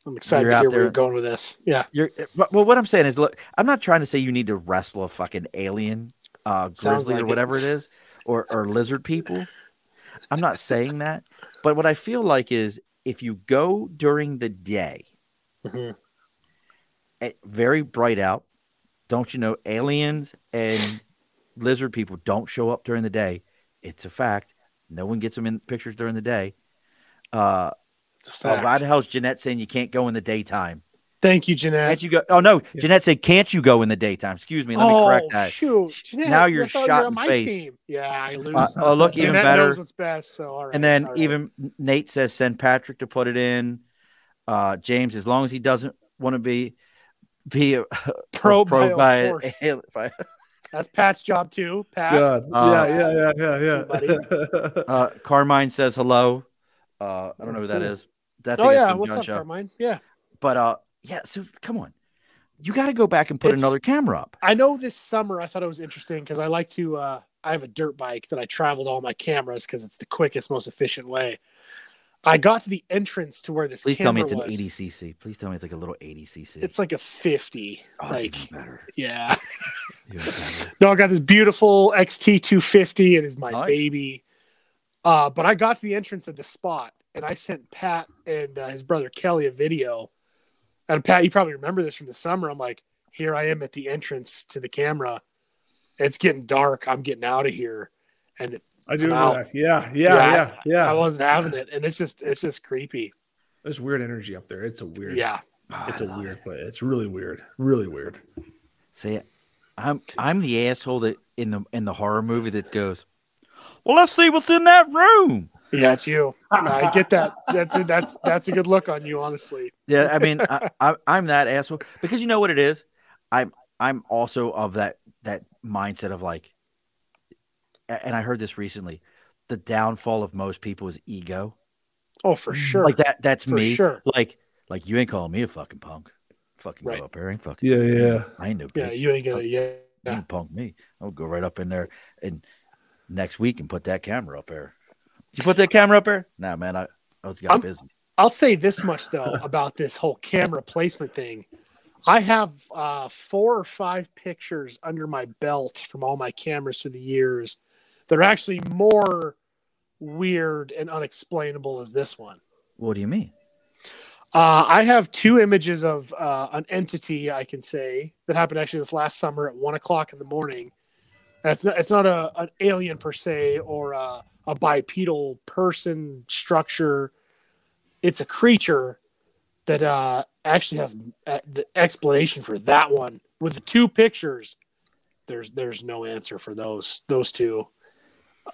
I'm excited You're to hear where you're going with this. Yeah, You're but- well. What I'm saying is, look, I'm not trying to say you need to wrestle a fucking alien, uh, grizzly like or it. whatever it is, or or lizard people. I'm not saying that, but what I feel like is if you go during the day, Mhm. Very bright out, don't you know? Aliens and lizard people don't show up during the day. It's a fact. No one gets them in pictures during the day. Uh, it's a oh, fact. why the hell is Jeanette saying you can't go in the daytime? Thank you, Jeanette. Can't you go? Oh no, Jeanette said, "Can't you go in the daytime?" Excuse me. Let me oh, correct that. shoot. Jeanette, Now you're shot on in my face. team. Yeah, I lose. Uh, oh, look, even Jeanette better. knows what's best. So, all right. And then right. even Nate says, "Send Patrick to put it in." Uh, James, as long as he doesn't want to be be a, Pro pro by by, a horse. a- by- That's Pat's job too. Pat. Good. Uh, yeah, yeah, yeah, yeah, yeah. uh, Carmine says hello. Uh, I don't know who that Cool. is. That Oh yeah, what's John up, Show. Carmine? Yeah. But uh, yeah. So come on, you got to go back and put It's- another camera up. I know this summer I thought it was interesting because I like to uh I have a dirt bike that I traveled all my cameras because it's the quickest, most efficient way. I got to the entrance to where this Please tell me it's an was. 80 cc. Please tell me it's like a little 80 cc. It's like a 50. oh, that's like even better. yeah. Better. No, I got this beautiful XT 250. It is my Nice. baby. Uh, but I got to the entrance of the spot and I sent Pat and uh, his brother Kelly a video. And Pat, you probably remember this from the summer. I'm like, here I am at the entrance to the camera. It's getting dark. I'm getting out of here. And I do. Wow. That. Yeah, yeah, yeah, yeah. I wasn't having it. And it's just, it's just creepy. There's weird energy up there. It's a weird. Yeah. It's I a love weird it. place. It's really weird. Really weird. See, I'm I'm the asshole that in the in the horror movie that goes, well, let's see what's in that room. Yeah, it's you. I get that. That's a, that's that's a good look on you, honestly. Yeah, I mean, I, I, I'm that asshole because you know what it is. I'm I'm also of that that mindset of like, a- and I heard this recently. The downfall of most people is ego. Oh, for sure. Like that. That's For me. sure. Like like you ain't calling me a fucking punk. Fucking Right. go up there, ain't fucking. Yeah, yeah. I ain't no bitch. yeah, you ain't gonna. Yeah, You can punk me. I'll go right up in there and next week and put that camera up there. You put that camera up there? Nah, man, I, I was got I'm- busy. I'll say this much though about this whole camera placement thing. I have uh, four or five pictures under my belt from all my cameras through the years that are actually more weird and unexplainable as this one. What do you mean? Uh, I have two images of uh, an entity I can say that happened actually this last summer at one o'clock in the morning. That's not, it's not a an alien per se or a, a bipedal person structure. It's a creature that uh, actually has uh, the explanation for that one with the two pictures. There's there's no answer for those those two.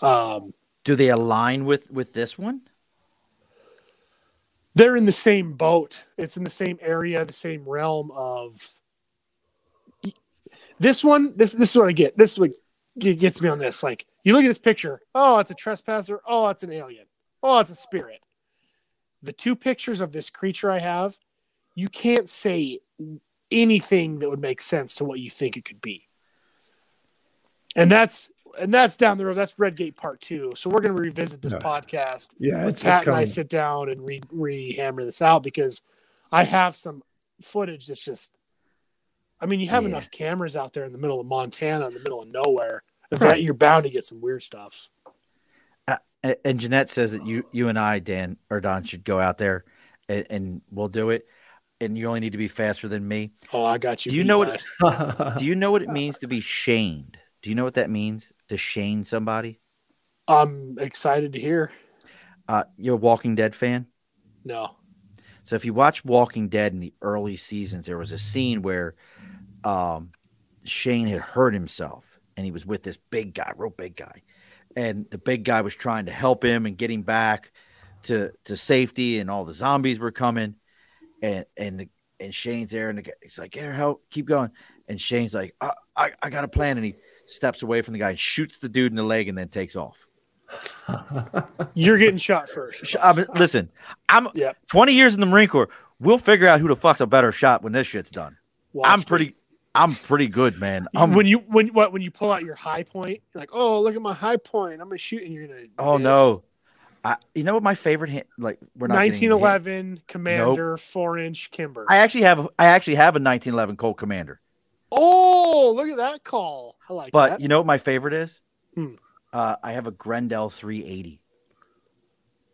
Um, Do they align with with this one? they're in the same boat. It's in the same area, the same realm of this one. This this is what I get. This is what gets me on this. Like you look at this picture. Oh, it's a trespasser. Oh, it's an alien. Oh, it's a spirit. The two pictures of this creature I have, you can't say anything that would make sense to what you think it could be. And that's and that's down the road. That's Redgate Part Two. So we're going to revisit this Yeah. podcast Yeah, when it's, Pat it's and I coming. sit down and re re hammer this out because I have some footage that's just. I mean, you have Yeah. enough cameras out there in the middle of Montana, in the middle of nowhere. That Right. you're bound to get some weird stuff. Uh, a- And Jeanette says that you you and I, Dan or Don, should go out there and, and we'll do it. And you only need to be faster than me. Oh, I got you. Do you beat, know what- Do you know what it means to be shamed? Do you know what that means to shame somebody? I'm excited to hear. Uh, you're a Walking Dead fan. No. So if you watch Walking Dead in the early seasons, there was a scene where um, Shane had hurt himself and he was with this big guy, real big guy. And the big guy was trying to help him and get him back to, to safety, and all the zombies were coming. And and the, and Shane's there, and the guy, he's like, "Here, help, keep going." And Shane's like, I, I, "I got a plan," and he steps away from the guy, shoots the dude in the leg, and then takes off. You're getting shot first. I mean, listen, I'm Yep. 20 years in the Marine Corps. We'll figure out who the fuck's a better shot when this shit's done. Wall I'm Street. pretty, I'm pretty good, man. I'm, when you when what when you pull out your Hi-Point, you're like, oh, look at my Hi-Point. I'm gonna shoot, and you're gonna. oh miss. no, I, you know what my favorite hit? Like we're not 1911 Commander four inch Kimber. I actually have, I actually have a 1911 Colt Commander. Oh, look at that call. I like But that. you know what my favorite is? Hmm. Uh, I have a Grendel 380,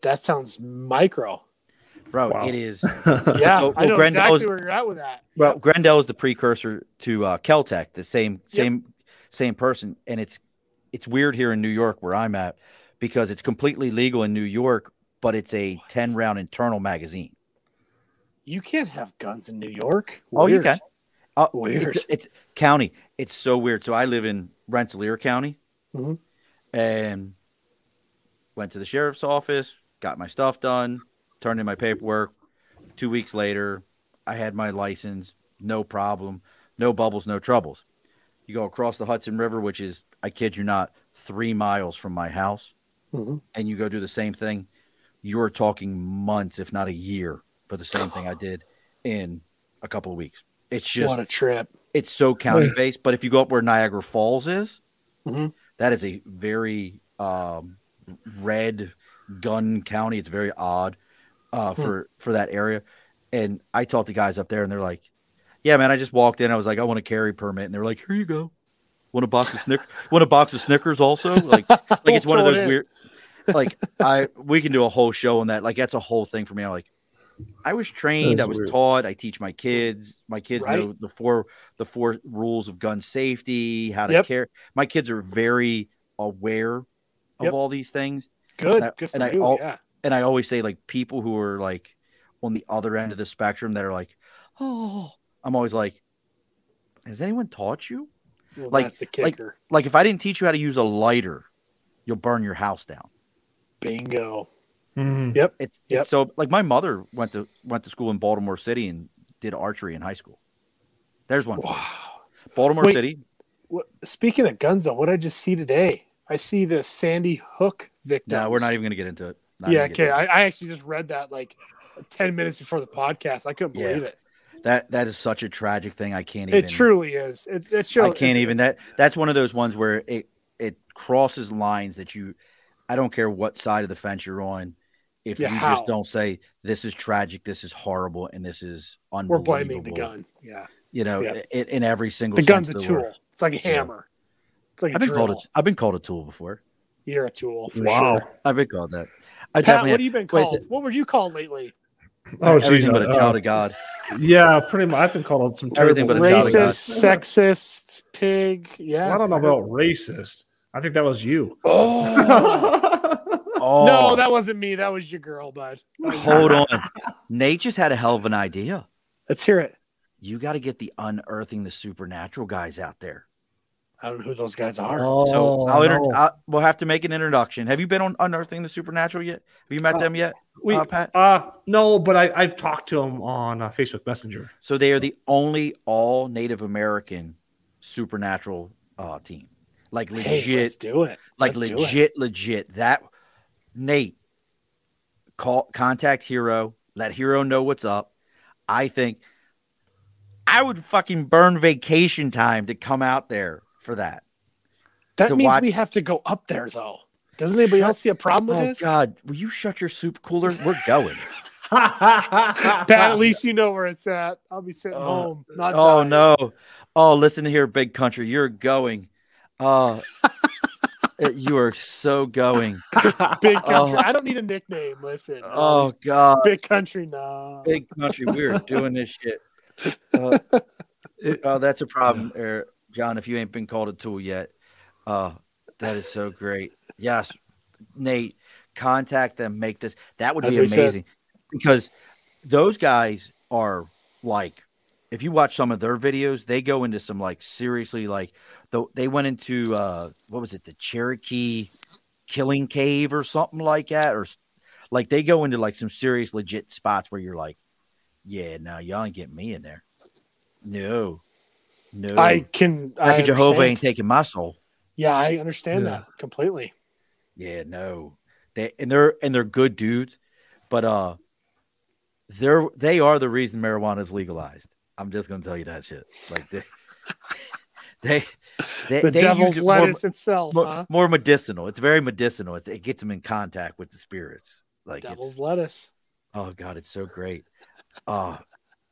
That sounds micro. bro. Wow. It is. Yeah, So- I know well, Grendel's- exactly where you're at with that. Well, Yep. Grendel is the precursor to uh, Keltec, the same Yep. same same person, and it's it's weird here in New York where I'm at because it's completely legal in New York, but it's a What? ten round internal magazine. you can't have guns in New York. Oh, you can. Uh, Weird. It's, it's county. It's so weird. So I live in Rensselaer County, Mhm. and went to the sheriff's office, got my stuff done, turned in my paperwork. Two weeks later, I had my license, no problem, no bubbles, no troubles. You go across the Hudson River, which is, I kid you not, three miles from my house, Mhm. and you go do the same thing. You're talking months, if not a year, for the same thing I did in a couple of weeks. It's just what a trip. it's so county based. But if you go up where Niagara Falls is, Mhm. that is a very um, red gun county. It's very odd uh, for for that area. And I talked to guys up there, and they're like, "Yeah, man, I just walked in. I was like, I want a carry permit, and they're like, here you go. Want a box of Snickers? Want a box of Snickers also? Like, like it's one of those weird. Like I, we can do a whole show on that. Like that's a whole thing for me. I'm like, I was trained, I was weird. taught. I teach my kids. My kids Right. know the four the four rules of gun safety, how to Yep. care. My kids are very aware of Yep. all these things. Good. And I- Good for and I al- yeah. And I always say, like, people who are like on the other end of the spectrum that are like, oh, I'm always like, has anyone taught you? Well, like- the like- kicker. Like, if I didn't teach you how to use a lighter, you'll burn your house down. Bingo. Mhm. Yep. It's, Yep. it's so like my mother went to went to school in Baltimore City and did archery in high school. There's one. Wow. Baltimore Wait. City. What, speaking of guns, though, what did I just see today? I see the Sandy Hook victim. No, we're not even going to get into it. Not yeah. Okay. get I, I actually just read that like ten minutes before the podcast. I couldn't Yeah. believe it. that that is such a tragic thing. I can't even. It truly is. It, it shows. I can't it's- even. it's- That that's one of those ones where it it crosses lines that you. I don't care what side of the fence you're on. If Yeah, you how? just don't say this is tragic, this is horrible, and this is unbelievable. We're blaming the gun. Yeah. You know, Yeah. in, in every single. The gun's a tool. word. It's like a hammer. It's like a I've been drill. called. A, I've been called a tool before. You're a tool for Wow. sure. I've been called that. I Pat, definitely. what have you been called? it- What were you called lately? Oh, everything geez, but a uh, child of God. Yeah, pretty much. I've been called some Everything but a child of God. Racist, sexist, pig. Yeah. I don't know about racist. I think that was you. Oh No, that wasn't me. That was your girl, bud. hold on. Nate just had a hell of an idea. Let's hear it. You got to get the unearthing the supernatural guys out there. I don't know who those guys are. Oh, So I'll, inter- no. I'll we'll have to make an introduction. Have you been on unearthing the supernatural yet? Have you met Uh, them yet, we, uh, Pat? uh, no, but I, I've talked to them on uh, Facebook Messenger. So they are the only all Native American supernatural uh, team. Like Hey, legit, let's do it. like Let's do it. legit, legit. That Nate, call contact Hero. Let Hero know what's up. I think I would fucking burn vacation time to come out there for that. That to means watch- we have to go up there, though. Doesn't anybody Shut- else see a problem with Oh this? God, will you shut your soup cooler? We're going. Pat, at least you know where it's at. I'll be sitting Uh, home, not oh dying. no! Oh, listen to here, big country. You're going. Oh, uh, you are so going. Big country. Oh. I don't need a nickname. Listen. Oh God, big country. No. big country. We're doing this shit. Uh, oh, that's a problem, er, John. If you ain't been called a tool yet, uh, that is so great. Yes, Nate, contact them. Make this. That would That's be amazing because those guys are like. If you watch some of their videos, they go into some like seriously like the, they went into uh what was it the Cherokee killing cave or something like that or like they go into like some serious legit spots where you're like yeah no y'all ain't getting me in there no no I can. I Like Jehovah understand. ain't taking my soul Yeah, I understand Yeah. that completely. yeah no they and they're and they're good dudes but uh they're they are the reason marijuana is legalized i'm just gonna tell you that shit like they they they, The they devil's it more- lettuce itself, more, huh? more medicinal. It's very medicinal. It, it gets them in contact with the spirits. Like Devil's lettuce. oh god, it's so great. Oh,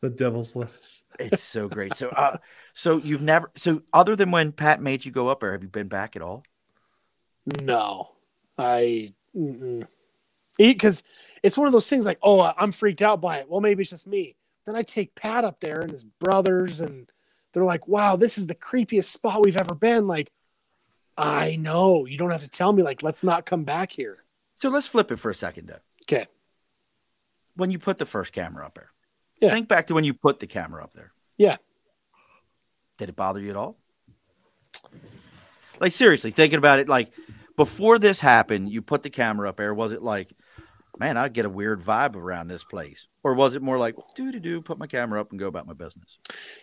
the devil's lettuce. it's so great. So uh, so you've never so other than when Pat made you go up there, have you been back at all? No, I because it's one of those things like, oh, I'm freaked out by it. Well, maybe it's just me. Then I take Pat up there and his brothers, and they're like, wow, this is the creepiest spot we've ever been. Like, I know you don't have to tell me. Like, let's not come back here. So let's flip it for a second though. Okay. When you put the first camera up there, Yeah. think back to when you put the camera up there. Yeah. Did it bother you at all? Like seriously, thinking about it, like before this happened, you put the camera up there. Was it like, man, I get a weird vibe around this place? Or was it more like, do do do, put my camera up and go about my business?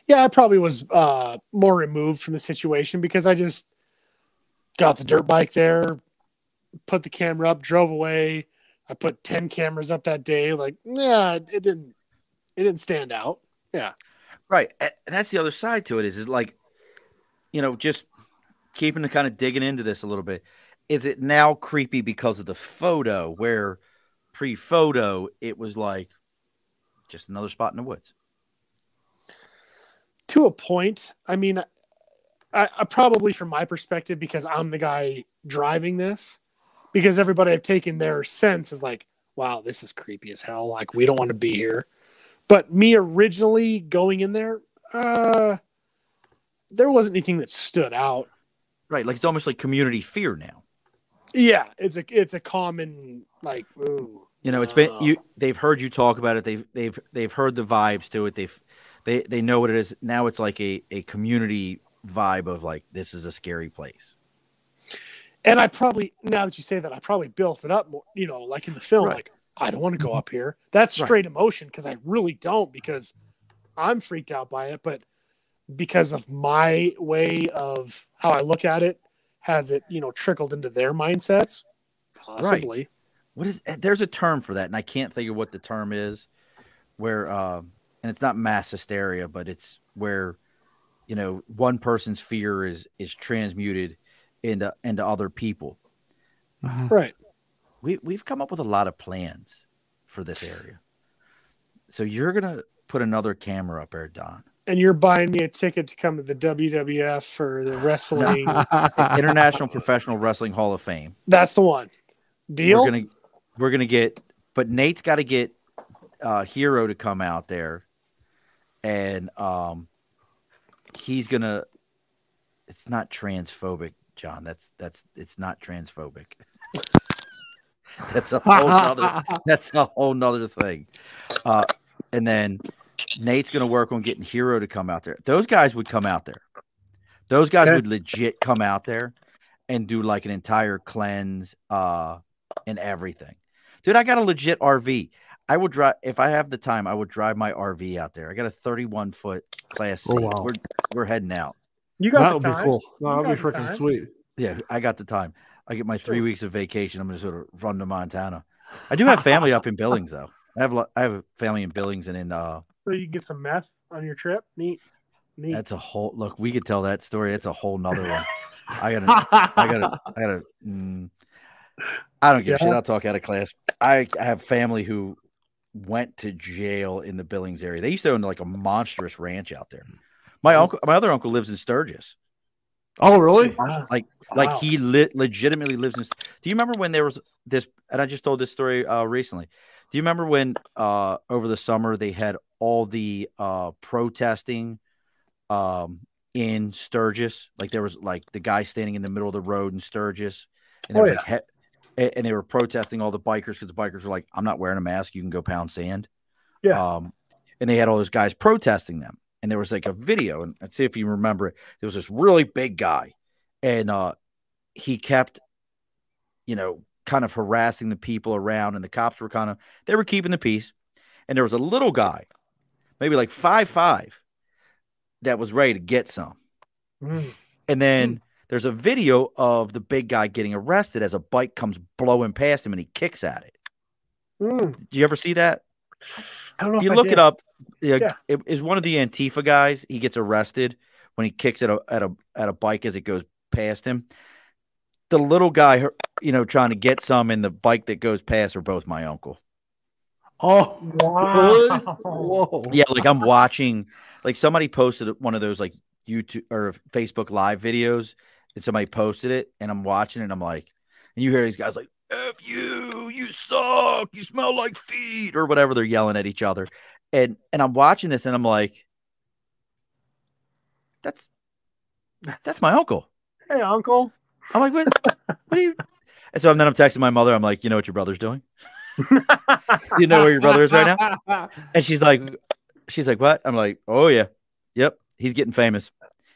Yeah, I probably was uh, more removed from the situation because I just got the dirt bike there, put the camera up, drove away. I put 10 cameras up that day. Like, yeah, it didn't, it didn't stand out. Yeah. Right. And that's the other side to it is, is like, you know, just keeping the kind of digging into this a little bit. Is it now creepy because of the photo where pre photo it was like just another spot in the woods? To a point. I mean, I, I probably from my perspective, because I'm the guy driving this, because everybody I've taken their sense is like, wow, this is creepy as hell. Like, we don't want to be here. But me originally going in there, uh, there wasn't anything that stood out. Right. Like it's almost like community fear now. Yeah, it's a it's a common like ooh. You know, it's been you they've heard you talk about it. They've they've they've heard the vibes to it. They've they they know what it is. Now it's like a a community vibe of like this is a scary place. And I probably now that you say that, I probably built it up more, you know, like in the film, Right. like I don't want to go Mhm. up here. That's Right. straight emotion because I really don't because I'm freaked out by it, but because of my way of how I look at it, has it, you know, trickled into their mindsets? Possibly. What is there's a term for that, and I can't think of what the term is. Where um, and it's not mass hysteria, but it's where you know one person's fear is is transmuted into into other people. Right. We we've come up with a lot of plans for this area. So you're gonna put another camera up there, Don. And you're buying me a ticket to come to the WWF for the wrestling. International Professional Wrestling Hall of Fame. That's the one. Deal? We're gonna we're gonna get, but Nate's got to get uh, Hero to come out there, and um, he's gonna. It's not transphobic, John. That's that's it's not transphobic. that's a whole nother. That's a whole nother thing. Uh, and then Nate's gonna work on getting Hero to come out there. Those guys would come out there. Those guys Okay. would legit come out there and do like an entire cleanse uh and everything. Dude, I got a legit RV. I will drive if I have the time, I would drive my RV out there. I got a 31 foot class C. Oh, wow. We're we're heading out. you that got would the be time. cool. No, You that would be freaking sweet. Yeah, I got the time. I get my three weeks of vacation. I'm gonna sort of run to Montana. I do have family up in Billings though. I have I have a family in Billings and in uh So you get some meth on your trip. Neat. Neat. that's a whole look. We could tell that story. It's a whole nother one. I gotta I gotta, I gotta. Mm, I don't give a shit. I'll talk out of class. I, I have family who went to jail in the Billings area. They used to own like a monstrous ranch out there. My uncle, my other uncle lives in Sturgis. Oh, really? Wow. Like, like Wow. he lit legitimately lives in. Do you remember when there was this? And I just told this story uh, recently. Do you remember when uh, over the summer they had all the uh, protesting um, in Sturgis? Like there was like the guy standing in the middle of the road in Sturgis, and there Oh, was like he- a- and they were protesting all the bikers because the bikers were like, "I'm not wearing a mask. You can go pound sand." Yeah. Um, and they had all those guys protesting them, and there was like a video, and let's see if you remember it. There was this really big guy, and uh, he kept, you know, kind of harassing the people around, and the cops were kind of they were keeping the peace, and there was a little guy, maybe like five five, that was ready to get some. Mm. And then there's a video of the big guy getting arrested as a bike comes blowing past him and he kicks at it. Mm. Do you ever see that? I don't know If if you I look did. it up. Yeah, Yeah. It is one of the Antifa guys. He gets arrested when he kicks at a at a at a bike as it goes past him. The little guy, you know, trying to get some in the bike that goes past are both my uncle. Oh. Wow. Whoa. Yeah, like I'm watching, like somebody posted one of those like YouTube or Facebook live videos, and somebody posted it, and I'm watching it, and I'm like, and you hear these guys like, "F you, you suck, you smell like feet," or whatever they're yelling at each other, and and I'm watching this, and I'm like, that's that's my uncle. Hey, uncle. I'm like, what? what are you? And so then I'm texting my mother. I'm like, you know what your brother's doing? you know where your brother is right now? And she's like, she's like, what? I'm like, oh yeah, yep. He's getting famous.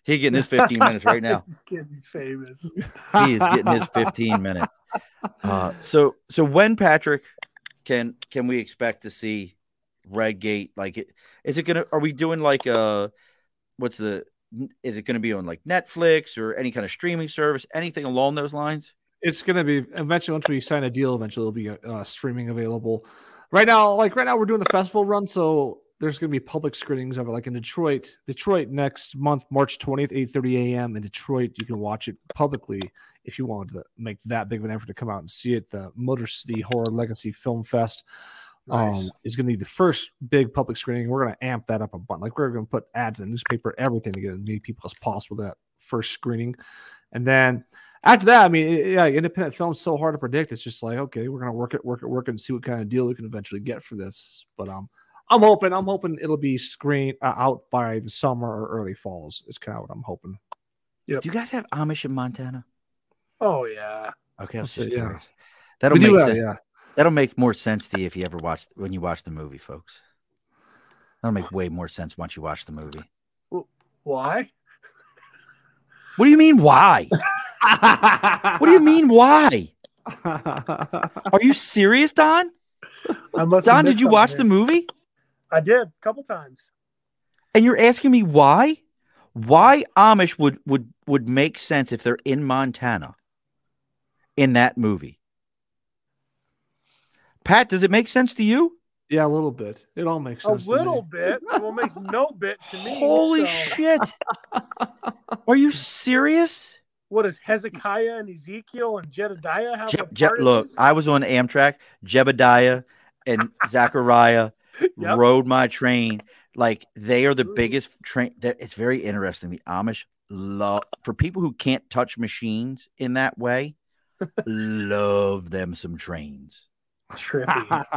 He's getting his 15 minutes right now. He's getting famous. He is getting his 15 minutes. Uh, so so when Patrick, can can we expect to see Redgate? Like, it, is it gonna? Are we doing like a what's the? Is it going to be on like Netflix or any kind of streaming service? Anything along those lines? It's going to be eventually once we sign a deal. Eventually, it'll be uh, streaming available. Right now, like right now, we're doing the festival run, so there's going to be public screenings of it, like in Detroit. Detroit next month, March 20th, 8:30 a.m. in Detroit. You can watch it publicly if you want to make that big of an effort to come out and see it. The Motor City Horror Legacy Film Fest Nice. um, is going to be the first big public screening. We're going to amp that up a bunch. Like we're going to put ads in the newspaper, everything to get as many people as possible that first screening, and then after that, I mean, yeah, independent film's so hard to predict. It's just like, okay, we're gonna work it, work it, work it, and see what kind of deal we can eventually get for this. But um, I'm hoping, I'm hoping it'll be screened uh, out by the summer or early falls. Is kind of what I'm hoping. Do you guys have Amish in Montana? Oh yeah. Okay, I was That's just it, yeah. That'll We make have- sense. yeah. That'll make more sense to you if you ever watch when you watch the movie, folks. That'll make way more sense once you watch the movie. Why? What do you mean? Why? What do you mean? Why? Are you serious, Don? I must. Don, did you watch the movie? Here. I did a couple times. And you're asking me why? Why Amish would would would make sense if they're in Montana in that movie? Pat, does it make sense to you? yeah, a little bit. It all makes A sense. to me. little bit. Well, makes no bit to me. Holy so shit! Are you serious? What does Hezekiah and Ezekiel and Jedediah have? Je- a Je- part look, this? I was on Amtrak. Jebediah and Zachariah Yep. rode my train. Like they are the biggest train. that- It's very interesting. The Amish love for people who can't touch machines in that way. love them some trains.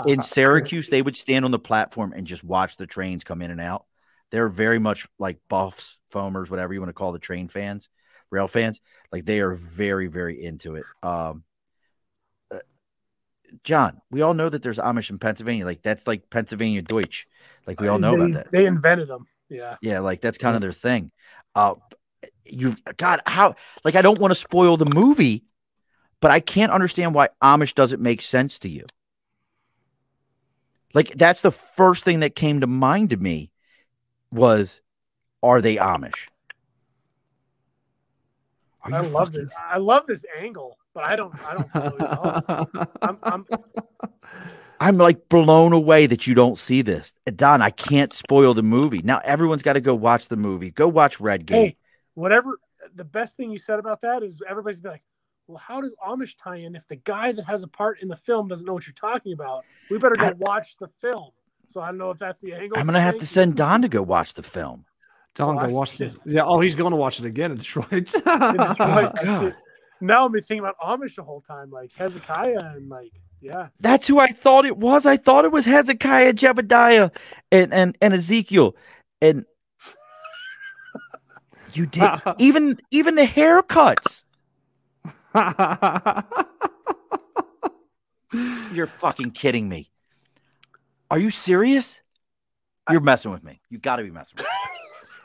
In Syracuse, they would stand on the platform and just watch the trains come in and out. They're very much like buffs, foamers, whatever you want to call the train fans, rail fans. Like they are very, very into it. Um, John, we all know that there's Amish in Pennsylvania. Like that's like Pennsylvania Deutsch. Like we all know they, about that. They invented them. Yeah. Yeah, like that's kind of their thing. Uh, you've God, how? Like I don't want to spoil the movie, but I can't understand why Amish doesn't make sense to you. Like that's the first thing that came to mind to me was, are they Amish? Are I love fucking- this. I love this angle, but I don't. I don't really know. I'm, I'm, I'm like blown away that you don't see this, Don. I can't spoil the movie. Now everyone's got to go watch the movie. Go watch Red Gate. hey, whatever. The best thing you said about that is everybody's be like, "Well, how does Amish tie in if the guy that has a part in the film doesn't know what you're talking about? We better go I- watch the film." So I don't know if that's the angle. I'm gonna have to send. Don to go watch the film. Don, Watch go watch it. it. Yeah. Oh, he's going to watch it again in Detroit. In Detroit, Oh, I God. Now I'm thinking about Amish the whole time, like Hezekiah and like, yeah. That's who I thought it was. I thought it was Hezekiah, Jebediah, and and, and Ezekiel. And you did even even the haircuts. You're fucking kidding me. Are you serious? You're messing with me. You got to be messing with me.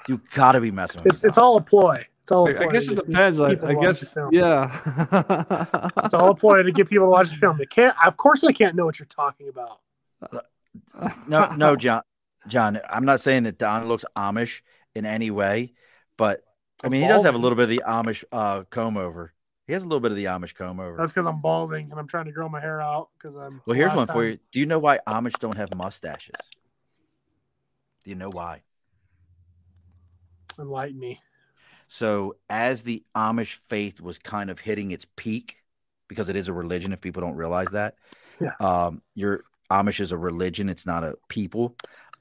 You got to be messing with It's me. it's all a ploy. It's all. A I, ploy I guess it depends. I, I guess, yeah. It's all a ploy to get people to watch the film. They can't. Of course, they can't know what you're talking about. no, no, John. John, I'm not saying that Don looks Amish in any way, but I mean he does have a little bit of the Amish uh, comb over. He has a little bit of the Amish comb over. That's because I'm balding and I'm trying to grow my hair out because I'm. Well, here's last one for you. Do you know why Amish don't have mustaches? Do you know why? Enlighten me. So, as the Amish faith was kind of hitting its peak, because it is a religion, if people don't realize that, Yeah. um, your Amish is a religion; it's not a people.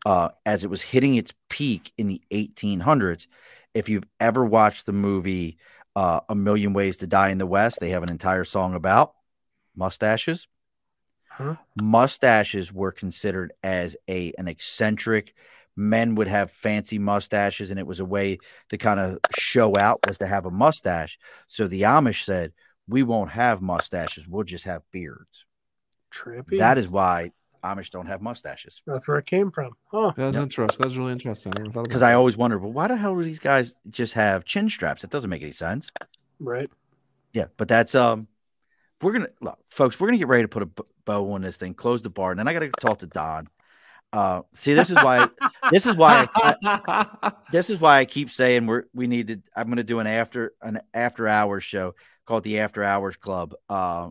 Uh, as it was hitting its peak in the 1800s, if you've ever watched the movie uh, "A Million Ways to Die in the West," they have an entire song about mustaches. Huh? Mustaches were considered as a an eccentric. Men would have fancy mustaches, and it was a way to kind of show out was to have a mustache. So the Amish said, "We won't have mustaches; we'll just have beards." Trippy. That is why Amish don't have mustaches. That's where it came from. Huh. That's Yep. interesting. That's really interesting. I never thought Because about I always wondered, well, why the hell do these guys just have chin straps? It doesn't make any sense. Right. Yeah, but that's um, we're gonna look, folks. We're gonna get ready to put a bow on this thing, close the bar, and then I got to talk to Don. Uh, see, this is why. this is why. I, I, this is why I keep saying we're we need to. I'm gonna do an after an after hours show called the After Hours Club. Uh,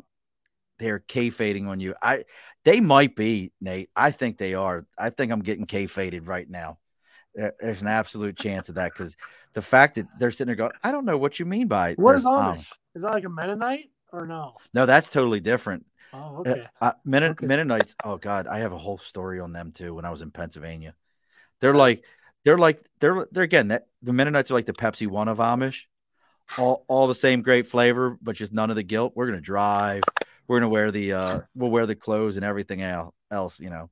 they're k fading on you. I they might be Nate. I think they are. I think I'm getting k faded right now. There, there's an absolute chance of that because the fact that they're sitting there going, I don't know what you mean by What is um, Amish? is that like a Mennonite or no? no, that's totally different. Oh, Uh, okay. Uh, Okay. Mennonites. Oh God, I have a whole story on them too. When I was in Pennsylvania, they're like, they're like, they're they're again that the Mennonites are like the Pepsi One of Amish, all all the same great flavor, but just none of the guilt. We're gonna drive. We're gonna wear the uh, we'll wear the clothes and everything else. You know,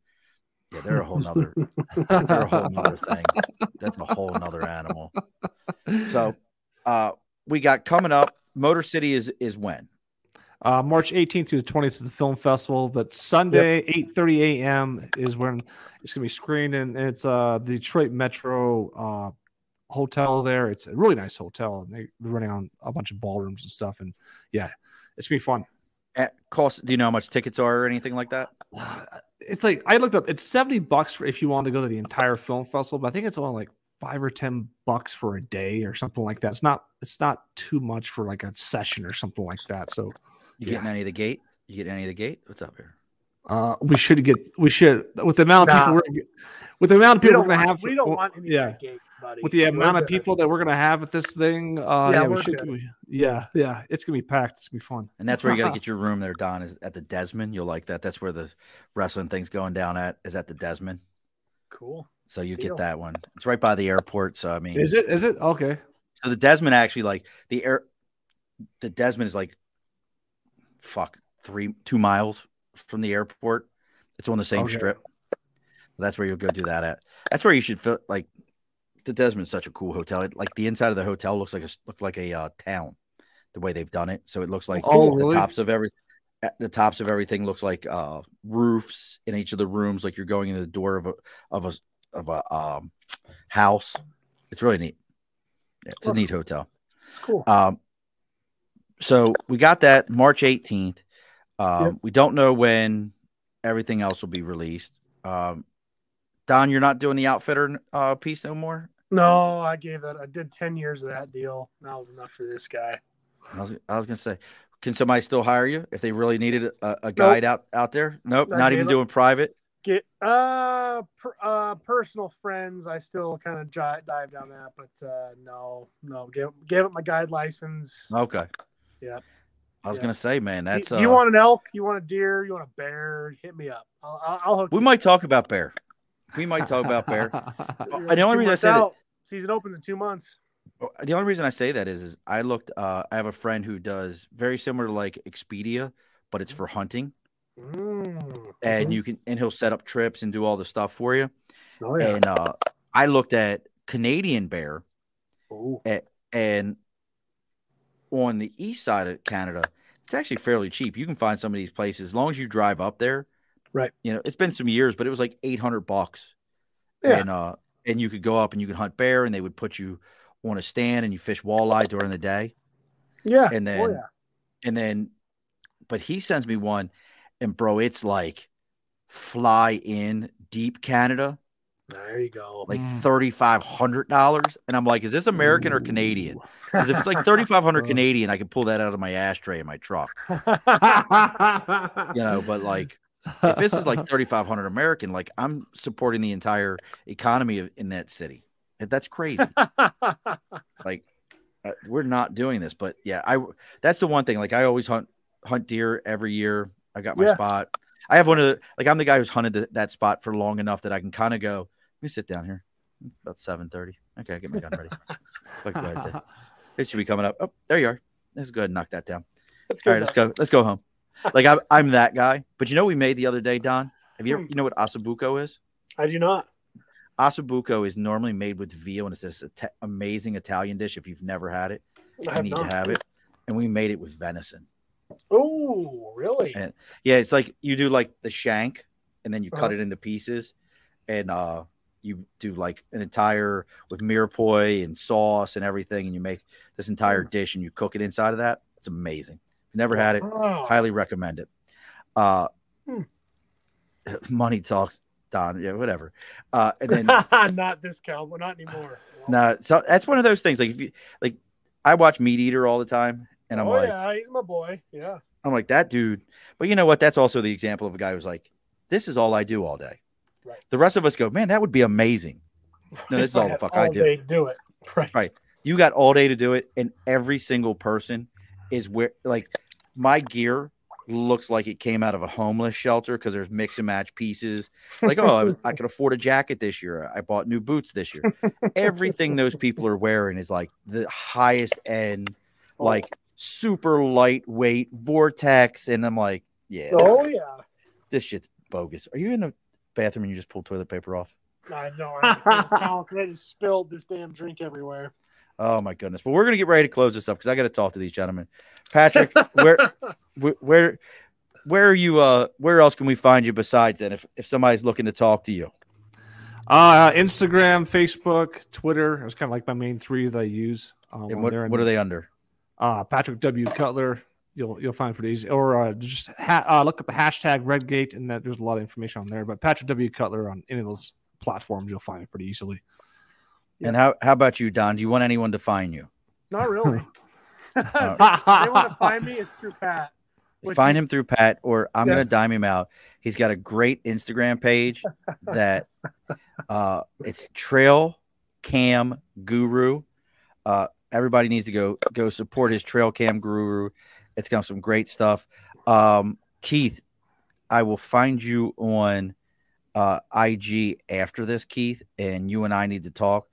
yeah, they're a whole nother, they're a whole nother thing. That's a whole nother animal. So, uh, we got coming up. Motor City is is when Uh, March 18th through the 20th is the film festival, but Sunday, 8:30 a.m. is when it's gonna be screened, and it's uh the Detroit Metro uh hotel there. It's a really nice hotel, and they, they're running on a bunch of ballrooms and stuff, and yeah, it's gonna be fun. at cost. Do you know how much tickets are or anything like that? It's like I looked up. It's 70 bucks for if you want to go to the entire film festival, but I think it's only like five or ten bucks for a day or something like that. It's not it's not too much for like a session or something like that. So You Yeah. getting any of the gate? You getting any of the gate? What's up here? Uh, we should get we should with the amount of Nah. people we're, with the amount of people don't, we're gonna want, have. we don't well, want any yeah. gate, buddy. with the We're amount of people that we're gonna have at this thing. Uh, Yeah, yeah, we should. we- yeah, yeah, it's gonna be packed. It's gonna be fun. And that's where you got to get your room there, Don. Is at the Desmond. You'll like that. That's where the wrestling thing's going down at. Is at the Desmond. Cool. So you Deal. get that one. It's right by the airport. So I mean, Is it? Is it okay? so the Desmond actually like the air. The Desmond is like, fuck, three two miles from the airport. It's on the same Okay. strip. That's where you'll go do that at. That's where you should feel like. The Desmond's such a cool hotel. It, like the inside of the hotel looks like a look like a uh, town, the way they've done it. So it looks like Oh, the really? tops of every the tops of everything looks like uh roofs in each of the rooms like you're going into the door of a of a of a um house it's really neat it's a neat hotel Cool. um so we got that march 18th um Yep. we don't know when everything else will be released um don you're not doing the outfitter uh piece no more No, I gave that. I did ten years of that deal. That was enough for this guy. I was, I was gonna say, can somebody still hire you if they really needed a, a guide out out there? Nope, I not even up. doing private. Get uh, per, uh personal friends. I still kind of dive down that, but uh no, no. Give give it my guide license. Okay. Yeah. I was Yeah. gonna say, man, that's you, uh, want an elk? You want a deer? You want a bear? Hit me up. I'll, I'll, I'll hook we you. might talk about bear. We might talk about bear. You're the only reason I months say that- season opens in two months. The only reason I say that is, is I looked. Uh, I have a friend who does very similar to like Expedia, but it's for hunting, Mm. and you can and he'll set up trips and do all the stuff for you. oh yeah. And uh, I looked at Canadian bear, Ooh. and on the east side of Canada, it's actually fairly cheap. You can find some of these places as long as you drive up there. Right. You know, it's been some years, but it was like eight hundred bucks. Yeah. And uh, and you could go up and you could hunt bear, and they would put you on a stand and you fish walleye during the day, Yeah. and oh then yeah. and then, but he sends me one, and bro, it's like fly in deep Canada, There you go. like thirty five hundred dollars, and I'm like, is this American or Canadian? 'Cause if it's like thirty five hundred Uh. Canadian, I can pull that out of my ashtray in my truck, you know. But like, if this is like thirty five hundred American, like I'm supporting the entire economy of, in that city. That's crazy. like, uh, we're not doing this, but yeah, I that's the one thing. Like, I always hunt hunt deer every year. I got my Yeah. spot. I have one of the like I'm the guy who's hunted the, that spot for long enough that I can kind of go. Let me sit down here. It's about seven thirty. Okay, get my gun ready. But go ahead, Ted. It should be coming up. Oh, there you are. Let's go ahead and knock that down. That's All good right, let's go. Let's go home. Like I'm, I'm that guy. But you know, what we made the other day, Don. Have you ever, Hmm. you know what ossobuco is? I do not. Ossobuco is normally made with veal, and it's this Ita- amazing Italian dish. If you've never had it, I you have need to have it. And we made it with venison. Oh, really? And- Yeah, it's like you do like the shank, and then you cut Uh-huh. it into pieces, and uh, you do like an entire with mirepoix and sauce and everything, and you make this entire Mm. dish, and you cook it inside of that. It's amazing. Never had it. Oh. Highly recommend it. Uh, Hmm. money talks, Don. Yeah, whatever. Uh, and then not this cowboy, not anymore. nah, so that's one of those things. Like if you like, I watch Meat Eater all the time, and I'm oh like, yeah, he's my boy. Yeah. I'm like that dude. But you know what? That's also the example of a guy who's like, this is all I do all day. Right. The rest of us go, man, that would be amazing. No, this is all the fuck I all do. day to do it. Right. Right. You got all day to do it, and every single person is where like my gear looks like it came out of a homeless shelter because there's mix and match pieces. Like, oh, I, was- I could afford a jacket this year. I bought new boots this year. Everything those people are wearing is like the highest end, oh. like super lightweight vortex. And I'm like, yeah, Oh yeah. this shit's bogus. Are you in the bathroom and you just pulled toilet paper off? I know. I, I just spilled this damn drink everywhere. Oh my goodness! But we're gonna get ready to close this up because I got to talk to these gentlemen. Patrick, where, where, where, where are you? Uh, where else can we find you besides that? If if somebody's looking to talk to you, Uh, Instagram, Facebook, Twitter. It's kind of like my main three that I use. Um, and what, they're what are they under? Uh, Patrick W. Cutler. You'll you'll find pretty easy. Or uh, just ha- uh, look up the hashtag Redgate, and that there's a lot of information on there. But Patrick W. Cutler on any of those platforms, you'll find it pretty easily. Yeah. And how how about you, Don? Do you want anyone to find you? Not really. Uh, they want to find me. It's through Pat. Find him through Pat, or I'm Yeah. gonna dime him out. He's got a great Instagram page that uh, it's Trail Cam Guru. Uh, everybody needs to go go support his Trail Cam Guru. It's got some great stuff. Um, Keith, I will find you on uh, IG after this, Keith, and you and I need to talk.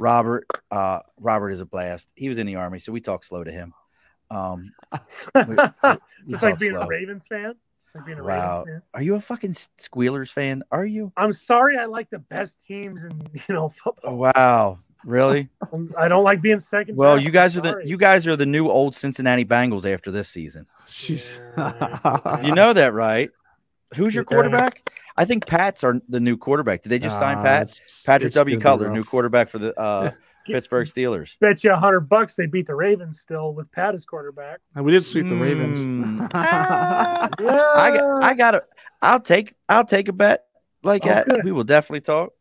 Robert, uh, Robert is a blast. He was in the army, so we talk slow to him. Um, we- we Just like being slow. a Ravens fan. Just like being a Wow. Ravens fan. Are you a fucking Squealers fan? Are you? I'm sorry. I like the best teams in you know football. Wow, really? I'm- don't like being second. Well, best. you guys are I'm the you guys are the new old Cincinnati Bengals after this season. Yeah. You know that, right? Who's your quarterback? I think Pat's are the new quarterback. Did they just sign Uh, Pat? it's- Patrick W. gonna Cutler, new quarterback for the uh, Pittsburgh Steelers. Bet you a hundred bucks they beat the Ravens still with Pat as quarterback. And we did sweep the Ravens. Mm. Ah. Yeah. I got, I got to I'll take I'll take a bet like Oh, that. good. We will definitely talk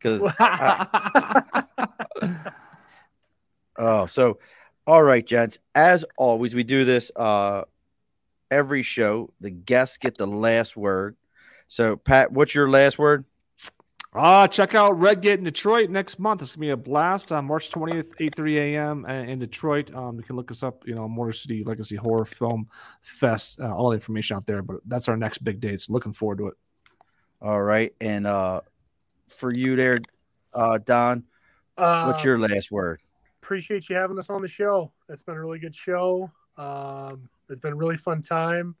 because Oh, so all right, gents. As always, we do this uh every show. The guests get the last word. So, Pat, what's your last word? Uh, check out Redgate in Detroit next month. It's gonna be a blast on March 20th, 8 3 a.m. in Detroit. Um, you can look us up, you know, Motor City Legacy Horror Film Fest. Uh, all the information out there, but that's our next big date. So looking forward to it. All right, and uh for you there, uh Don, Uh, what's your last word? appreciate you having us on the show. It's been a really good show. Um, it's been a really fun time.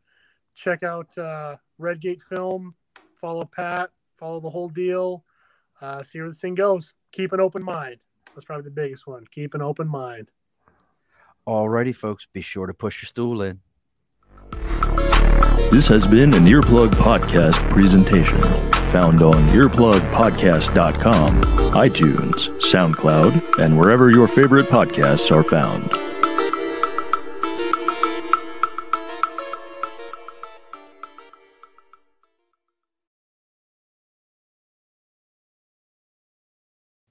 Check out uh, Redgate Film. Follow Pat. Follow the whole deal. Uh, see where this thing goes. Keep an open mind. That's probably the biggest one. Keep an open mind. All righty, folks, be sure to push your stool in. This has been an Earplug Podcast presentation. Found on earplugpodcast.com, iTunes, SoundCloud, and wherever your favorite podcasts are found.